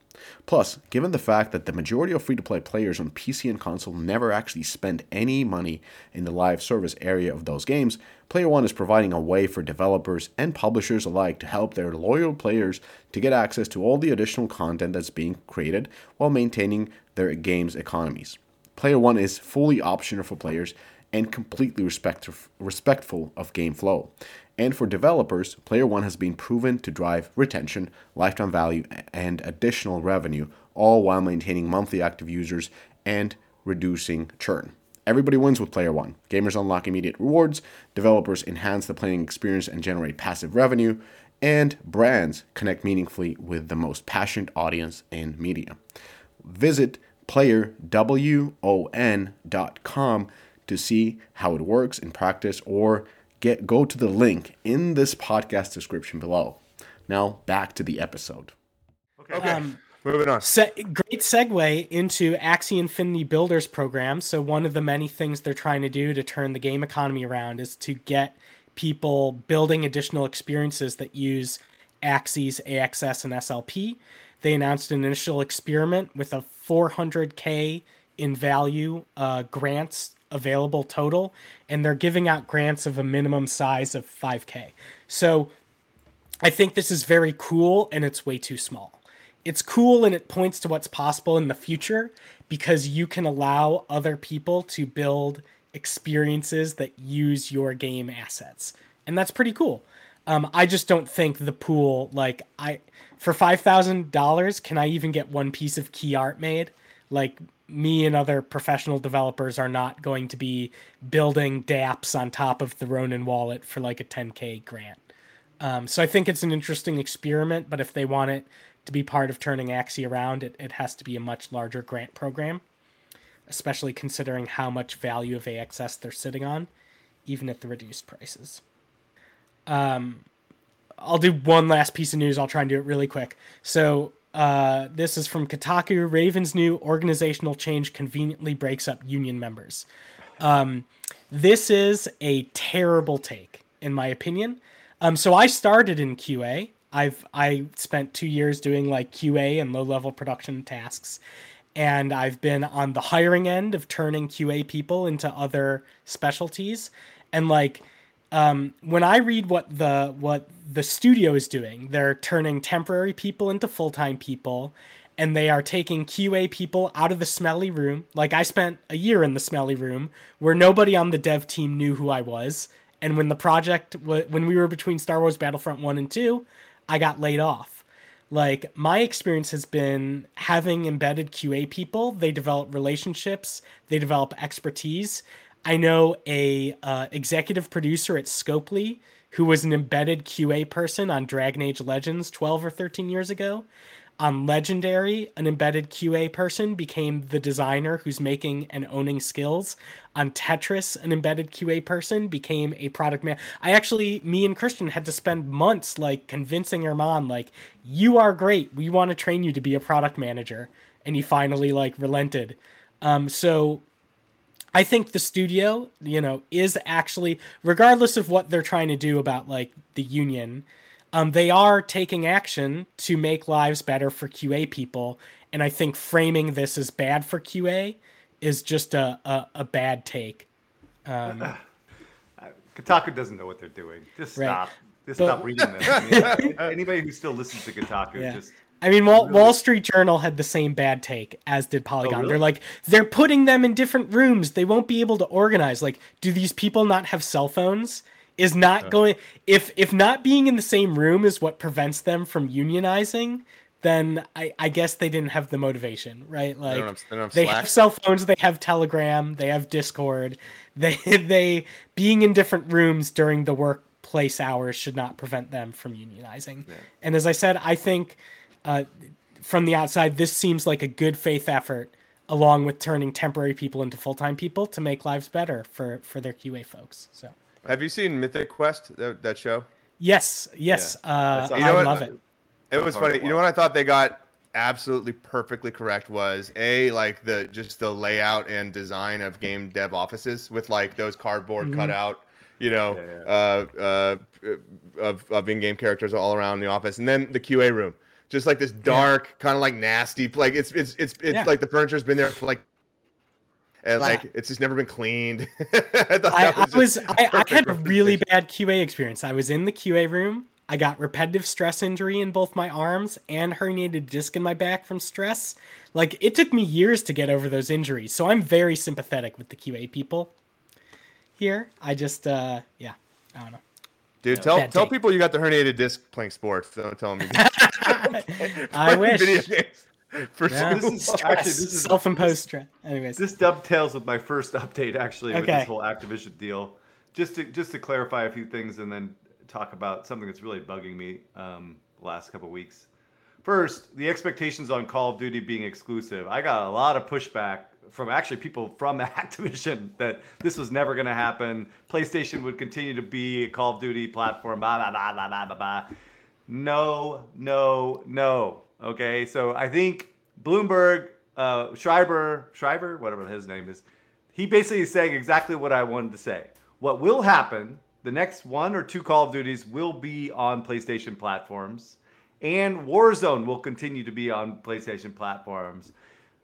Plus, given the fact that the majority of free to play players on PC and console never actually spend any money in the live service area of those games, PlayerWON is providing a way for developers and publishers alike to help their loyal players to get access to all the additional content that's being created while maintaining their game's economies. PlayerWON is fully optional for players and completely respect- respectful of game flow. And for developers, PlayerWON has been proven to drive retention, lifetime value, and additional revenue, all while maintaining monthly active users and reducing churn. Everybody wins with PlayerWON. Gamers unlock immediate rewards, developers enhance the playing experience and generate passive revenue, and brands connect meaningfully with the most passionate audience in media. Visit playerwon.com to see how it works in practice or get go to the link in this podcast description below. Now back to the episode. Okay. okay. Um, Moving on. Se- great segue into Axie Infinity Builders program. So one of the many things they're trying to do to turn the game economy around is to get people building additional experiences that use Axie's AXS and SLP. They announced an initial experiment with a 400k in value uh, grants available total, and they're giving out grants of a minimum size of 5K. So I think this is very cool, and it's way too small. It's cool and it points to what's possible in the future because you can allow other people to build experiences that use your game assets. And that's pretty cool. Um, I just don't think the pool, like, I for five thousand dollars, can I even get one piece of key art made? Like, me and other professional developers are not going to be building dApps on top of the Ronin wallet for like a 10k grant. Um, so I think it's an interesting experiment, but if they want it to be part of turning Axie around, it, it has to be a much larger grant program, especially considering how much value of AXS they're sitting on, even at the reduced prices. Um, I'll do one last piece of news. I'll try and do it really quick. So uh, this is from Kotaku. Raven's new organizational change conveniently breaks up union members. Um, this is a terrible take, in my opinion. Um, so I started in QA. I've I spent two years doing like QA and low level production tasks, and I've been on the hiring end of turning QA people into other specialties, and like um, when I read what the what the studio is doing, they're turning temporary people into full time people, and they are taking QA people out of the smelly room. Like I spent a year in the smelly room where nobody on the dev team knew who I was, and when the project when we were between Star Wars Battlefront one and two, I got laid off. Like my experience has been having embedded QA people. They develop relationships, they develop expertise, I know a uh, executive producer at Scopely who was an embedded QA person on Dragon Age Legends 12 or 13 years ago. On Legendary, an embedded QA person became the designer who's making and owning skills. On Tetris, an embedded QA person became a product man. I actually, me and Christian had to spend months like convincing Herman, like, you are great. We want to train you to be a product manager. And he finally like relented. Um, so I think the studio, you know, is actually, regardless of what they're trying to do about like the union, um, they are taking action to make lives better for QA people. And I think framing this as bad for QA is just a, a, a bad take. Um, Kotaku doesn't know what they're doing. Just right. stop. Just but, stop reading this. I mean, anybody who still listens to Kotaku, yeah. just I mean, Wall, really? Wall Street Journal had the same bad take as did Polygon. Oh, really? They're like, they're putting them in different rooms. They won't be able to organize. Like, do these people not have cell phones? Is not going if if not being in the same room is what prevents them from unionizing, then I, I guess they didn't have the motivation, right? Like they, have, they, have they have cell phones, they have Telegram, they have Discord. They they being in different rooms during the workplace hours should not prevent them from unionizing. Yeah. And as I said, I think uh, from the outside, this seems like a good faith effort, along with turning temporary people into full time people to make lives better for for their QA folks. So Have you seen Mythic Quest? That, that show? Yes, yes. Uh, That's- You know I what? love it. It was funny. You know what I thought they got absolutely perfectly correct was a like the just the layout and design of game dev offices with like those cardboard Mhm. cutout, you know, Yeah, uh, uh, of of in-game characters all around the office, and then the QA room, just like this dark, kind of like nasty, like it's it's it's it's Yeah. like the furniture's been there for like. And Wow. like it's just never been cleaned. I, I, that I was I, I had a really bad QA experience. I was in the QA room. I got repetitive stress injury in both my arms and herniated disc in my back from stress. Like it took me years to get over those injuries. So I'm very sympathetic with the QA people here. I just uh yeah, I don't know. Dude, tell tell take. people you got the herniated disc playing sports. Don't tell them I wish. video games for Yeah. so This is- long. actually, Stress, this is- self-imposed stress. Anyways, This dovetails with my first update, actually, with this whole Activision deal. Just to just to clarify a few things, and then talk about something that's really bugging me um, the last couple weeks. First, the expectations on Call of Duty being exclusive. I got a lot of pushback from actually people from Activision that this was never going to happen. PlayStation would continue to be a Call of Duty platform. Blah blah blah blah blah blah. blah. No, no, no. Okay, so I think Bloomberg, uh, Schreiber, Schreiber, whatever his name is, he basically is saying exactly what I wanted to say. What will happen? The next one or two Call of Duties will be on PlayStation platforms, and Warzone will continue to be on PlayStation platforms.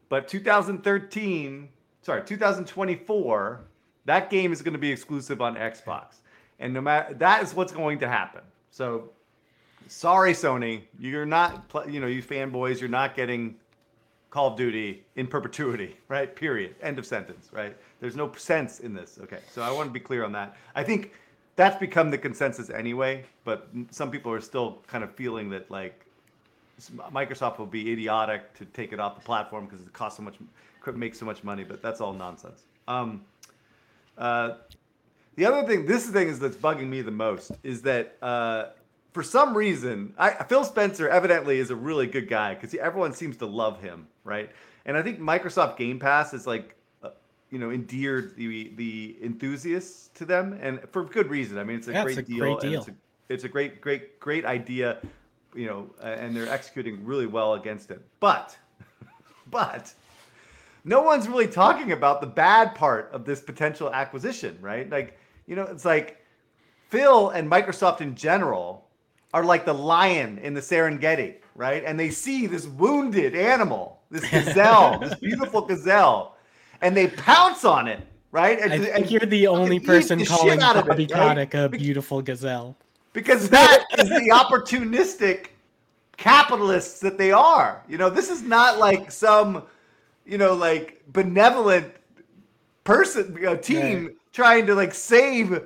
But 2013, sorry, 2024, that game is going to be exclusive on Xbox, and no matter that is what's going to happen. So sorry sony. You're not you know you fanboys you're not getting call of duty in perpetuity right? Period. End of sentence right? There's no sense in this. Okay. So i want to be clear on that. I think that's become the consensus anyway but some people are still kind of feeling that like microsoft will be idiotic to take it off the platform because it costs so much could make so much money but that's all nonsense. Um, uh, the other thing, this thing is that's bugging me the most is that uh, for some reason, I, Phil Spencer evidently is a really good guy because everyone seems to love him, right? And I think Microsoft Game Pass is like, uh, you know, endeared the the enthusiasts to them, and for good reason. I mean, it's a Yeah, great it's a deal. great deal. It's a, it's a great, great, great idea, you know, uh, and they're executing really well against it. But, but no one's really talking about the bad part of this potential acquisition, right? Like, you know, it's like Phil and Microsoft in general are like the lion in the Serengeti, right? And they see this wounded animal, this gazelle, this beautiful gazelle, and they pounce on it, right? And, I think and you're the only person the calling it, right? A beautiful gazelle. because that is the opportunistic capitalists that they are. You know, this is not like some, you know, like benevolent person, you know, team trying to like save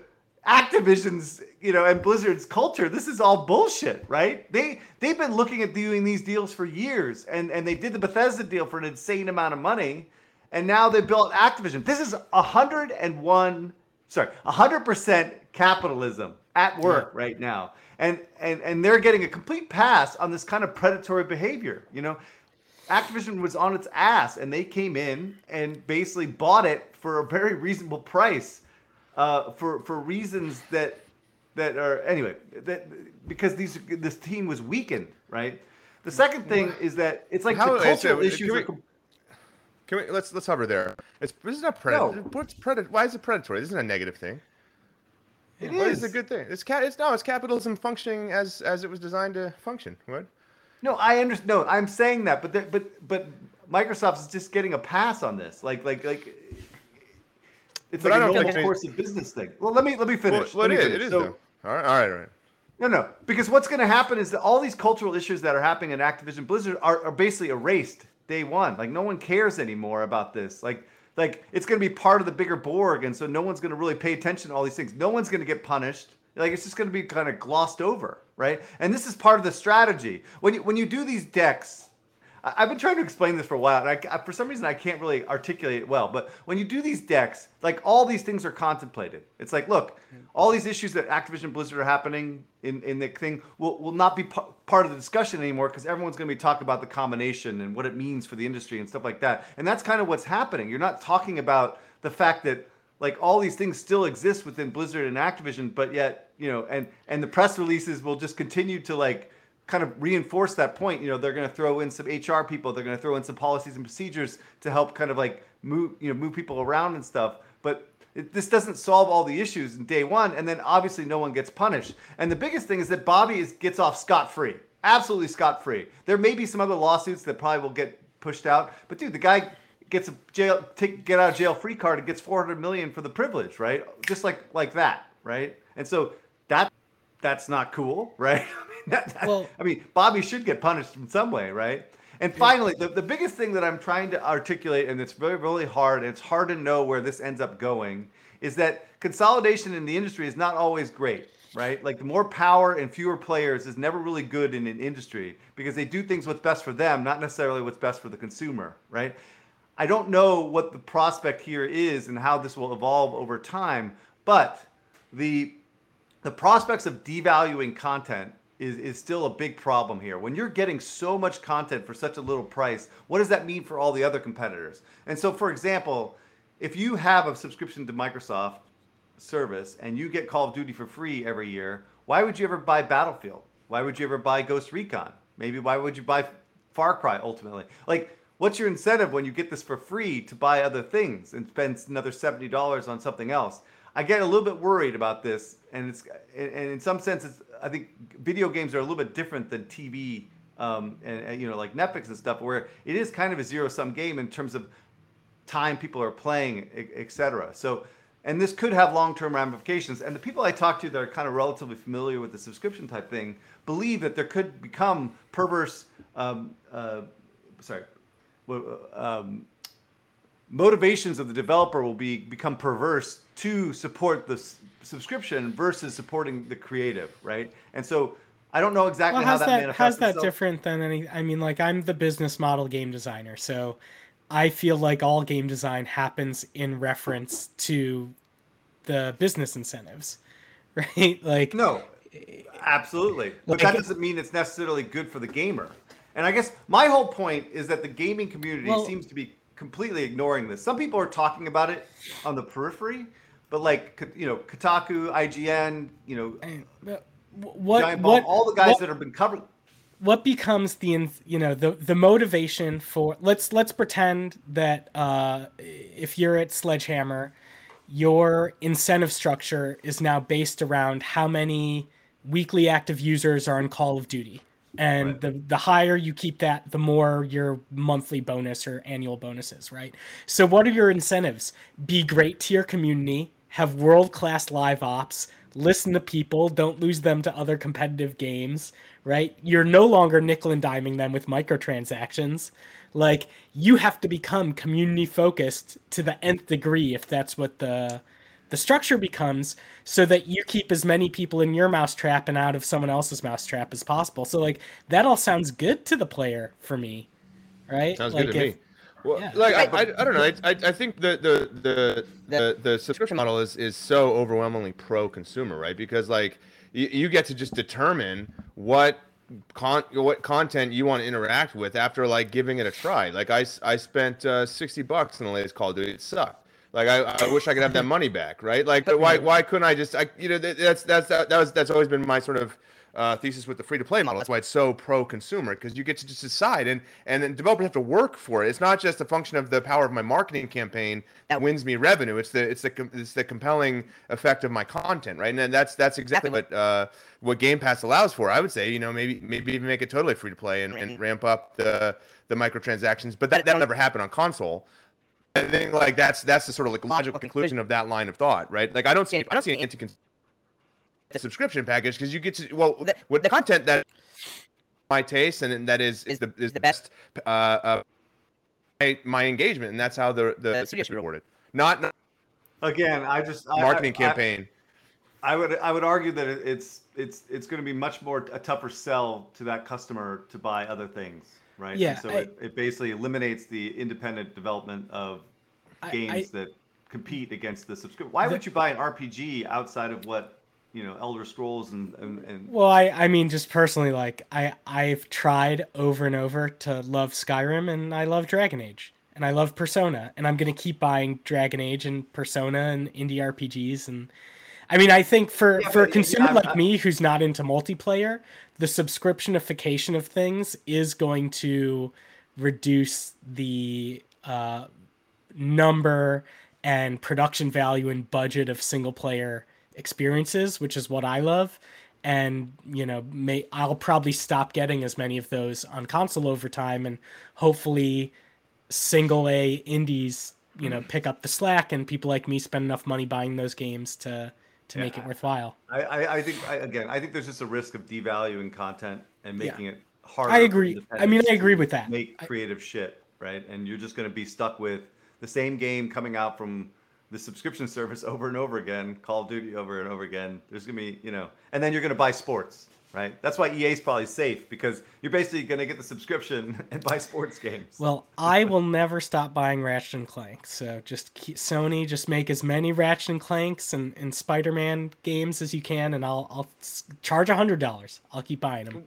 Activision's, you know, and Blizzard's culture. This is all bullshit, right? They they've been looking at doing these deals for years, and and they did the Bethesda deal for an insane amount of money, and now they built Activision. This is a hundred and one, sorry, a hundred percent capitalism at work right now, and and and they're getting a complete pass on this kind of predatory behavior. You know, Activision was on its ass, and they came in and basically bought it for a very reasonable price, uh, for for reasons that that are anyway that because these this team was weakened, right? The second thing is that it's like How- the wait, so, cultural can issues. we- are com- Can we let's let's hover there? It's this is not predator. No. What's predator? Why is it predatory? This isn't a negative thing. It What is is. a good thing? It's cat. It's no. It's capitalism functioning as as it was designed to function. What? No, I understand. No, I'm saying that, but there, but but Microsoft is just getting a pass on this. Like like like. It's But like I a don't normal think- course of business thing. Well, let me let me finish. well, Let it me is. finish. It is So- All right. All right. All right. No, no, because what's going to happen is that all these cultural issues that are happening in Activision Blizzard are, are basically erased day one. Like no one cares anymore about this. Like like it's going to be part of the bigger Borg, and so no one's going to really pay attention to all these things. No one's going to get punished. Like it's just going to be kind of glossed over, right? And this is part of the strategy. When you when you do these decks, I've been trying to explain this for a while, and I, for some reason I can't really articulate it well. But when you do these decks, like all these things are contemplated. It's like, look, all these issues that Activision Blizzard are happening in, in the thing will, will not be p- part of the discussion anymore because everyone's going to be talking about the combination and what it means for the industry and stuff like that. And that's kind of what's happening. You're not talking about the fact that like all these things still exist within Blizzard and Activision, but yet you know, and and the press releases will just continue to like kind of reinforce that point. You know, they're going to throw in some HR people, they're going to throw in some policies and procedures to help kind of like move you know move people around and stuff. But it, this doesn't solve all the issues in day one, and then obviously no one gets punished. And the biggest thing is that Bobby is, gets off scot free, absolutely scot free. There may be some other lawsuits that probably will get pushed out, but dude, the guy gets a jail take get out of jail free card and gets 400 million for the privilege, right? Just like like that, right? And so that that's not cool, right? I mean, that, that, Well- I mean, Bobby should get punished in some way, right? And finally, the, the biggest thing that I'm trying to articulate, and it's really, really hard, and it's hard to know where this ends up going, is that consolidation in the industry is not always great, right? Like the more power and fewer players is never really good in an industry because they do things what's best for them, not necessarily what's best for the consumer, right? I don't know what the prospect here is and how this will evolve over time, but the the prospects of devaluing content is, is still a big problem here. When you're getting so much content for such a little price, what does that mean for all the other competitors? And so, for example, if you have a subscription to Microsoft service and you get Call of Duty for free every year, why would you ever buy Battlefield? Why would you ever buy Ghost Recon? Maybe why would you buy Far Cry ultimately? Like, what's your incentive when you get this for free to buy other things and spend another $70 on something else? I get a little bit worried about this, and it's and in some sense, it's, I think video games are a little bit different than TV, um, and, and you know, like Netflix and stuff, where it is kind of a zero sum game in terms of time people are playing, etc. So, and this could have long term ramifications. And the people I talk to that are kind of relatively familiar with the subscription type thing believe that there could become perverse, um, uh, sorry, um, motivations of the developer will be become perverse to support the s- subscription versus supporting the creative, right? And so I don't know exactly well, how that, that, manifests how's that itself. different than any? I mean, like I'm the business model game designer, so I feel like all game design happens in reference to the business incentives, right? Like No, absolutely. But Like- that doesn't mean it's necessarily good for the gamer. And I guess my whole point is that the gaming community Well- seems to be completely ignoring this. Some people are talking about it on the periphery, but like you know, Kotaku, IGN, you know, what what all the guys what- that have been covered. what becomes the you know the the motivation for let's let's pretend that uh if you're at sledgehammer your incentive structure is now based around how many weekly active users are in call of duty and Right. the the higher you keep that the more your monthly bonus or annual bonuses right so what are your incentives be great to your community have world class live ops listen to people don't lose them to other competitive games right you're no longer nickel and diming them with microtransactions like you have to become community focused to the nth degree if that's what the the structure becomes so that you keep as many people in your mousetrap and out of someone else's mousetrap as possible. So like that all sounds good to the player for me, right? Sounds like good to if- me. Well, yeah. like I, I, I don't know. I, I, I think the the, the the the subscription model is is so overwhelmingly pro consumer, right? Because like you, you get to just determine what con what content you want to interact with after like giving it a try. Like I s- I spent uh, sixty bucks in the latest Call of Duty. It sucked. Like I, I wish I could have that money back, right? Like but why why couldn't I just I you know that's that's that, that was that's always been my sort of uh, thesis with the free to play model. That's why it's so pro consumer because you get to just decide and and then developers have to work for it. It's not just a function of the power of my marketing campaign that wins me revenue. It's the it's the it's the compelling effect of my content, right? And then that's that's exactly what uh, what Game Pass allows for. I would say you know maybe maybe even make it totally free to play and, and ramp up the the microtransactions, but that that'll never happen on console. I think like that's that's the sort of like logical conclusion of that line of thought, right? Like I don't see I don't see an anti subscription package because you get to well The- with the- the content that my taste and that is is the is the best uh, uh my, my engagement and that's how the the, The the studio is rewarded. Not, not Again, I just marketing I- I- campaign. I would I would argue that it's it's it's going to be much more a tougher sell to that customer to buy other things, right? And Yeah, so I- it, it basically eliminates the independent development of I- games I- that compete against the subscription. Why The- would you buy an RPG outside of what you know Elder Scrolls and and, and Well, I I mean just personally like I I've tried over and over to love Skyrim and I love Dragon Age. and I love Persona, and I'm gonna keep buying Dragon Age and Persona and indie RPGs. And I mean, I think for Yeah, for a consumer yeah, like I- me who's not into multiplayer, the subscriptionification of things is going to reduce the uh, number and production value and budget of single player experiences, which is what I love. And you know, may I'll probably stop getting as many of those on console over time, and hopefully, single A indies, you know, pick up the slack, and people like me spend enough money buying those games to to make it worthwhile. I, I, I think I, again, I think there's just a risk of devaluing content and Yeah. making it harder. I agree. I mean, I agree with that. Make I- creative shit, right? And you're just going to be stuck with the same game coming out from the subscription service over and over again, Call of Duty over and over again. There's going to be, you know, and then you're going to buy sports, right? That's why EA's probably safe because you're basically going to get the subscription and buy sports games. Well, I will never stop buying Ratchet and Clank. So just keep, Sony, just make as many Ratchet and Clanks and, and Spider-Man games as you can, and I'll I'll charge a hundred dollars. I'll keep buying them.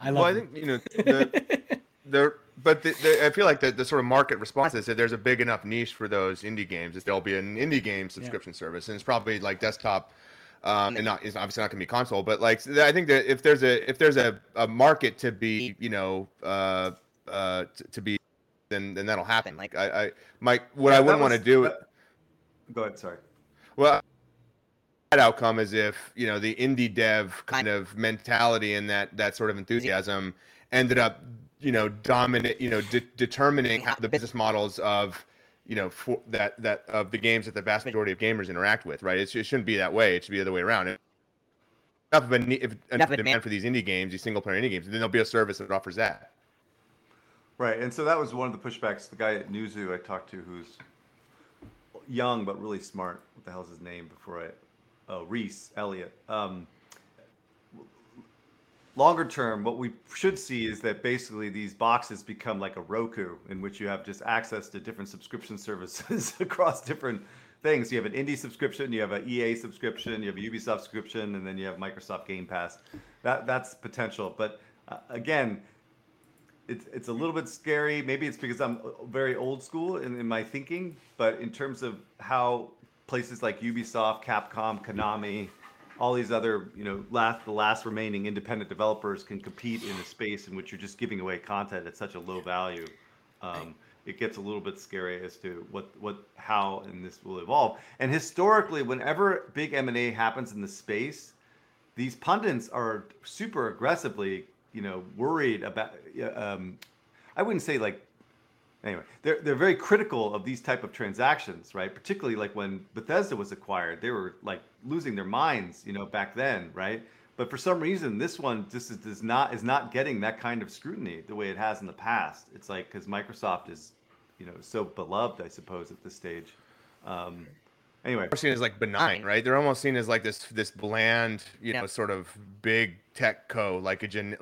I love well, I them. think you know the, the but the, the, I feel like the, the sort of market response is that there's a big enough niche for those indie games that there'll be an indie game subscription service, and it's probably like desktop, um, and not it's obviously not gonna be console, but like I think that if there's a if there's a, a market to be you know uh uh to, to be then then that'll happen. Like I, I Mike, what Yeah, I wouldn't want to do. that- Go ahead. Sorry. Well, that outcome is if you know the indie dev kind of mentality and that that sort of enthusiasm ended up you know dominate you know de- determining how the business models of you know for that that of the games that the vast majority of gamers interact with right it's, it shouldn't be that way it should be the other way around enough of a ne- if enough demand for these indie games these single player indie games then there'll be a service that offers that Right, and so that was one of the pushbacks. The guy at Newzoo I talked to, who's young but really smart. What the hell's his name? Before I, oh Rhys Elliott. Um, longer term, what we should see is that basically these boxes become like a Roku, in which you have just access to different subscription services across different things. You have an indie subscription, you have an EA subscription, you have a Ubisoft subscription, and then you have Microsoft Game Pass. That that's potential, but uh, again it's it's a little bit scary. Maybe it's because I'm very old school in, in my thinking, but in terms of how places like Ubisoft, Capcom, Konami, all these other you know last the last remaining independent developers can compete in a space in which you're just giving away content at such a low value. Um, it gets a little bit scary as to what what how and this will evolve. And historically, whenever big M and A happens in the space, these pundits are super aggressively, you know, worried about. Um, I wouldn't say like. Anyway, they're they're very critical of these type of transactions, right? Particularly like when Bethesda was acquired, they were like losing their minds, you know, back then, right? But for some reason, this one just is, does not is not getting that kind of scrutiny the way it has in the past. It's like because Microsoft is, you know, so beloved, I suppose, at this stage. Um, anyway, are seen as like benign, right? They're almost seen as like this this bland, you know, sort of big tech co, like a gen like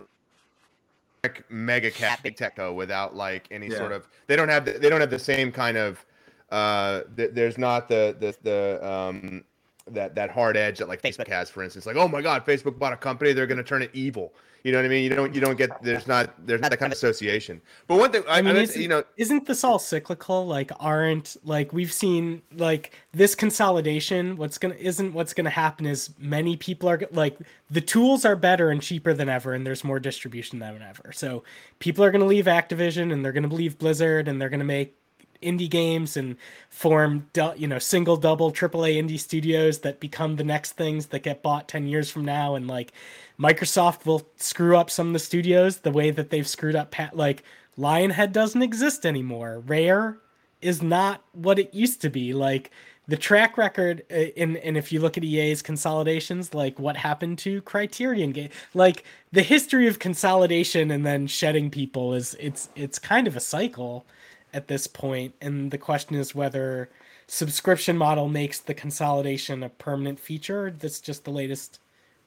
mega cap big tech. co without like any Yeah. sort of they don't have the, they don't have the same kind of uh th- there's not the the the um that that hard edge that like Facebook. Has for instance. Like oh my god Facebook bought a company they're going to turn it evil you know what I mean you don't you don't get there's not there's not that kind of association but one thing I, I mean, I, you know isn't this all cyclical? Like, aren't like we've seen like this consolidation? What's gonna isn't what's gonna happen is many people are like the tools are better and cheaper than ever, and there's more distribution than ever. So people are gonna leave Activision and they're gonna leave Blizzard and they're gonna make indie games and form you know single double triple a indie studios that become the next things that get bought 10 years from now. And like microsoft will screw up some of the studios the way that they've screwed up pat like lionhead doesn't exist anymore. Rare is not what it used to be. Like the track record uh, and and if you look at EA's consolidations like what happened to Criterion game like the history of consolidation and then shedding people is it's it's kind of a cycle at this point and the question is whether subscription model makes the consolidation a permanent feature that's just the latest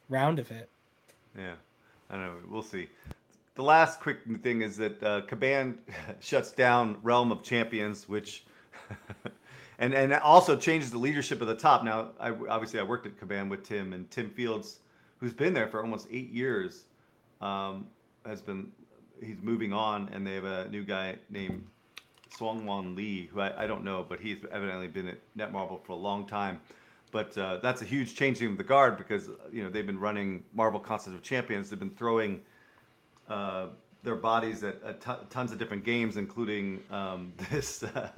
round of it Yeah, I don't know. We'll see. The last quick thing is that uh, Kabam shuts down Realm of Champions, which and and also changes the leadership at the top. Now, I obviously I worked at Kabam with Tim and Tim Fields, who's been there for almost eight years, um, has been he's moving on, and they have a new guy named Seungwon Lee, who I, I don't know, but he's evidently been at Netmarble for a long time. But uh, that's a huge changing of the guard because you know they've been running Marvel Contest of Champions. They've been throwing uh, their bodies at, at t- tons of different games, including um, this. Uh,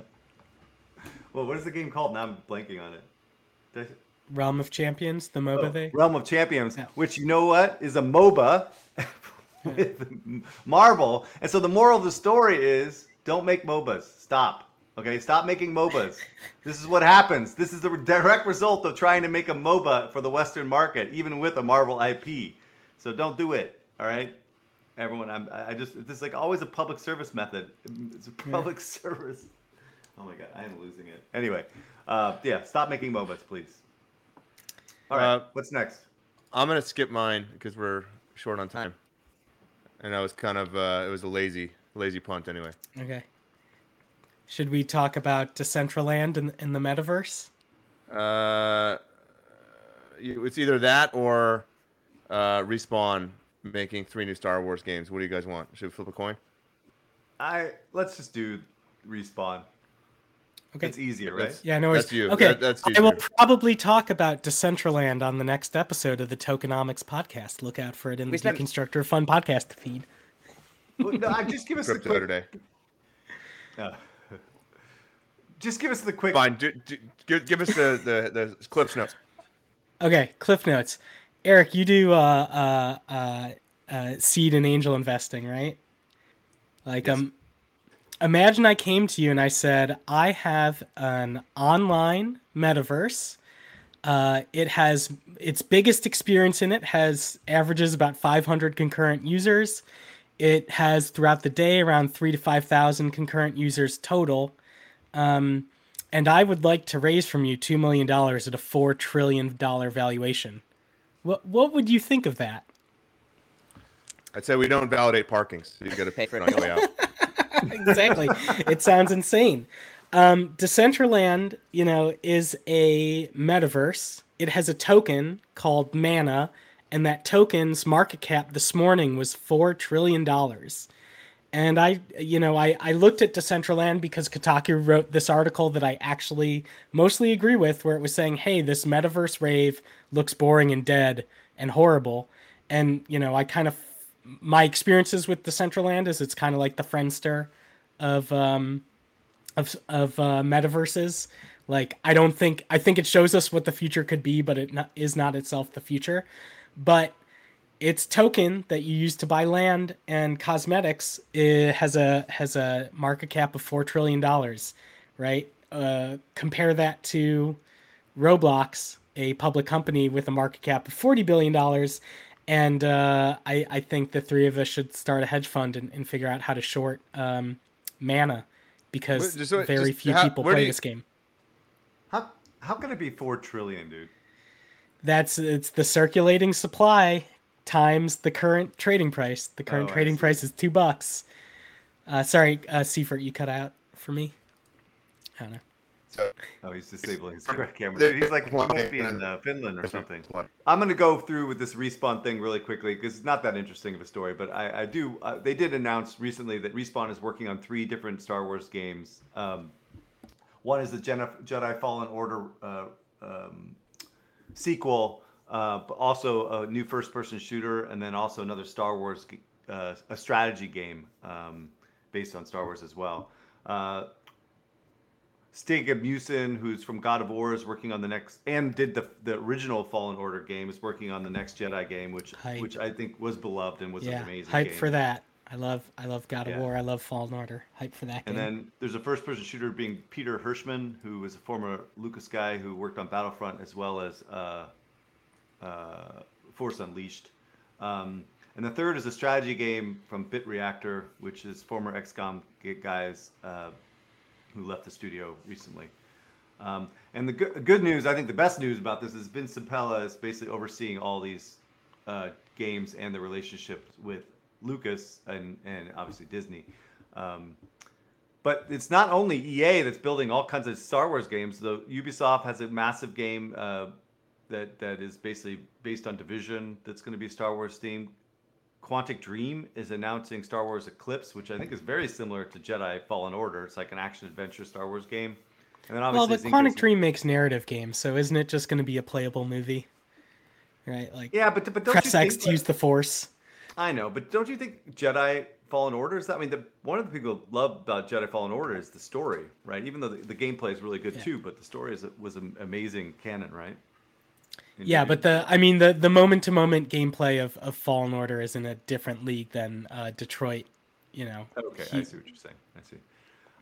well, what is the game called? Now I'm blanking on it. Realm of Champions, the MOBA Oh, they. Realm of Champions, Yeah. which you know what is a MOBA with Marvel. And so the moral of the story is don't make MOBAs. Stop. Okay, stop making MOBAs. this is what happens. This is the direct result of trying to make a MOBA for the Western market, even with a Marvel IP. So don't do it. All right, everyone. I'm. I just. This is like always a public service method. It's a public service. Oh my god, I am losing it. Anyway, uh, yeah, stop making MOBAs, please. All right, Uh, what's next? I'm gonna skip mine because we're short on time, and I was kind of uh, it was a lazy lazy punt anyway. Okay. Should we talk about Decentraland in, in the metaverse? Uh, it's either that or uh, respawn making three new Star Wars games. What do you guys want? Should we flip a coin? I let's just do respawn. Okay. It's easier, right? That's- Yeah, no worries. That's you. Okay, That- that's I will probably talk about Decentraland on the next episode of the Tokenomics podcast. Look out for it in the We spent- Deconstructor Fun podcast feed. Well, no, just give us the Crypto quick. today. Uh, just give us the quick. Fine. Do, do, give, give us the, the the clips notes. Okay, Cliff Notes. Eric, you do uh, uh, uh, uh, seed and angel investing, right? Like, um, imagine I came to you and I said, I have an online metaverse. Uh, it has its biggest experience in it has averages about 500 concurrent users. It has throughout the day around three to 5,000 concurrent users total. Um, and I would like to raise from you $2 million at a $4 trillion valuation. What, what would you think of that? I'd say we don't validate parkings. So you got to Pay pay for for it. on your way out. exactly. it sounds insane. Um, Decentraland, you know, is a metaverse. It has a token called Mana, and that token's market cap this morning was four trillion dollars. And I, you know, I, I looked at Decentraland because Kotaku wrote this article that I actually mostly agree with, where it was saying, hey, this metaverse rave looks boring and dead and horrible. And, you know, I kind of, my experiences with Decentraland is it's kind of like the Friendster of, um, of, of uh, metaverses. Like, I don't think, I think it shows us what the future could be, but it not, is not itself the future. But its token that you use to buy land and cosmetics it has a has a market cap of four trillion dollars, right? Uh, compare that to Roblox, a public company with a market cap of forty billion dollars, and uh, I I think the three of us should start a hedge fund and, and figure out how to short um, mana because Wait, just very just few how- people where play you- this game. How how can it be four trillion, dude? That's it's the circulating supply times the current trading price. The current Oh, trading price is two bucks. Uh, sorry, uh, Seufert, you cut out for me. I don't know. So, Oh, he's disabling his camera. He's like he one must be in uh, Finland or something. I'm gonna go through with this respawn thing really quickly because it's not that interesting of a story, but I, I do. Uh, they did announce recently that respawn is working on three different Star Wars games. Um, one is the Jedi, Jedi Fallen Order uh, um, sequel, uh, but also a new first-person shooter, and then also another Star Wars, uh, a strategy game um, based on Star Wars as well. Uh, Stig Asmussen, who's from God of War, is working on the next and did the the original Fallen Order game, is working on the next Jedi game, which Hype. which I think was beloved and was yeah, an amazing. hype game. for that. I love I love God Yeah. of War. I love Fallen Order. Hype for that And game. then there's a first-person shooter being Peter Hirschmann, who was a former Lucas guy who worked on Battlefront as well as uh, uh, Force Unleashed. Um, and the third is a strategy game from Bit Reactor, which is former XCOM guys uh, who left the studio recently. Um, and the good, good news, I think the best news about this is Vince Zampella is basically overseeing all these uh, games and the relationship with Lucas and, and obviously Disney. Um, but it's not only EA that's building all kinds of Star Wars games. The Ubisoft has a massive game uh, that that is basically based on Division. That's going to be Star Wars themed. Quantic Dream is announcing Star Wars Eclipse, which I think is very similar to Jedi Fallen Order. It's like an action adventure Star Wars game. And then obviously, well, but Quantic Dream makes narrative games, so isn't it just going to be a playable movie? Right? Like yeah, but but don't press you X to use the Force. I know, but don't you think Jedi Fallen Order is that? I mean, the, one of the people love about Jedi Fallen Order is the story, right? Even though the, the gameplay is really good yeah. too, but the story is was an amazing canon, right? In yeah, but the I mean the the moment to moment gameplay of, of Fallen Order is in a different league than uh, Detroit. You know. Okay, he, I see what you're saying. I see.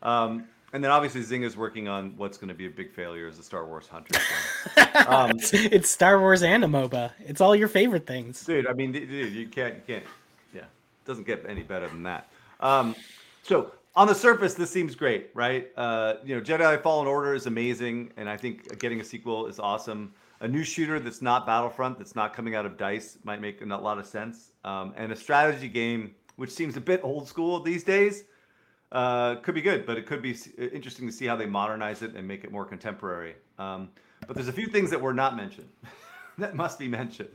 Um, and then obviously Zynga's working on what's going to be a big failure as a Star Wars Hunter. um, it's Star Wars and a MOBA. It's all your favorite things, dude. I mean, dude, you can't, you can't. Yeah, it doesn't get any better than that. Um, so on the surface, this seems great, right? Uh, you know, Jedi Fallen Order is amazing, and I think getting a sequel is awesome. A new shooter that's not Battlefront, that's not coming out of Dice, might make a lot of sense. Um, and a strategy game, which seems a bit old school these days uh, could be good, but it could be interesting to see how they modernize it and make it more contemporary. Um, but there's a few things that were not mentioned that must be mentioned.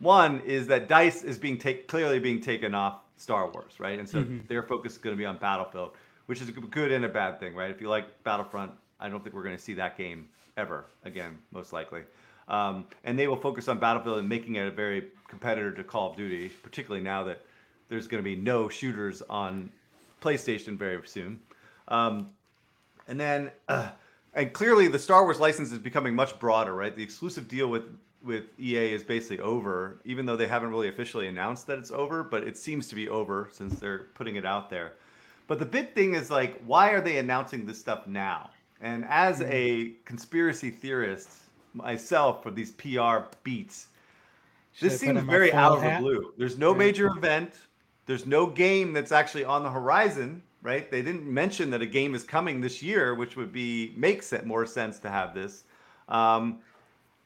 One is that Dice is being take, clearly being taken off Star Wars, right? And so mm-hmm. their focus is going to be on Battlefield, which is a good and a bad thing, right? If you like Battlefront, I don't think we're going to see that game ever again, most likely. Um, and they will focus on Battlefield and making it a very competitor to Call of Duty, particularly now that there's going to be no shooters on PlayStation very soon. Um, and then, uh, and clearly, the Star Wars license is becoming much broader, right? The exclusive deal with with EA is basically over, even though they haven't really officially announced that it's over. But it seems to be over since they're putting it out there. But the big thing is like, why are they announcing this stuff now? And as mm-hmm. a conspiracy theorist myself for these PR beats, Should this seems very out of the blue. There's no major event. There's no game that's actually on the horizon, right? They didn't mention that a game is coming this year, which would be makes it more sense to have this. Um,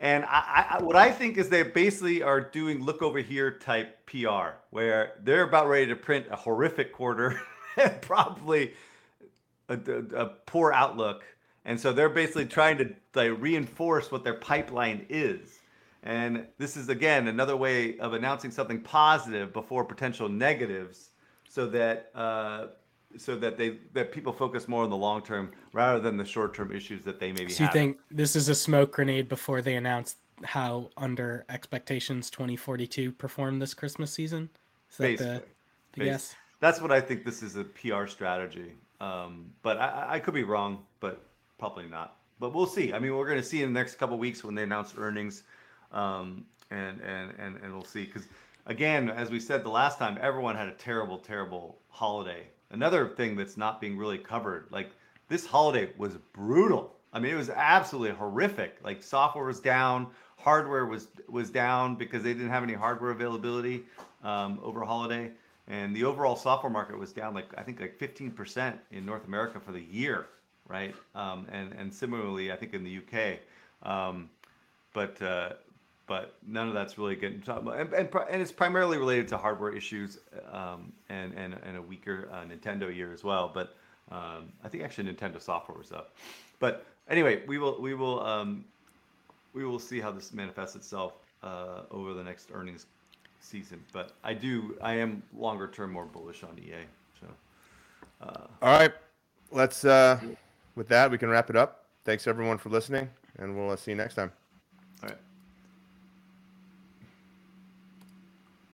and I, I, what I think is they basically are doing look over here type PR, where they're about ready to print a horrific quarter, and probably a, a, a, poor outlook, and so they're basically trying to like reinforce what their pipeline is. And this is again another way of announcing something positive before potential negatives, so that uh, so that they that people focus more on the long term rather than the short term issues that they may be. So you think this is a smoke grenade before they announce how under expectations 2042 performed this Christmas season? Is that Basically. the, the guess? That's what I think. This is a PR strategy, um, but I, I could be wrong, but probably not. But we'll see. I mean, we're going to see in the next couple weeks when they announce earnings um, and and and and we'll see. Because again, as we said the last time, everyone had a terrible, terrible holiday. Another thing that's not being really covered, like this holiday was brutal. I mean, it was absolutely horrific. Like software was down, hardware was was down because they didn't have any hardware availability um, over holiday, and the overall software market was down like I think like 15% in North America for the year, right? Um, and and similarly, I think in the UK. Um, but uh, but none of that's really getting and, and, and it's primarily related to hardware issues um, and, and and a weaker uh, Nintendo year as well. But um, I think actually Nintendo software was up. But anyway, we will we will um, we will see how this manifests itself uh, over the next earnings season. But I do I am longer term more bullish on EA. So uh, all right, let's uh, with that we can wrap it up. Thanks everyone for listening, and we'll uh, see you next time.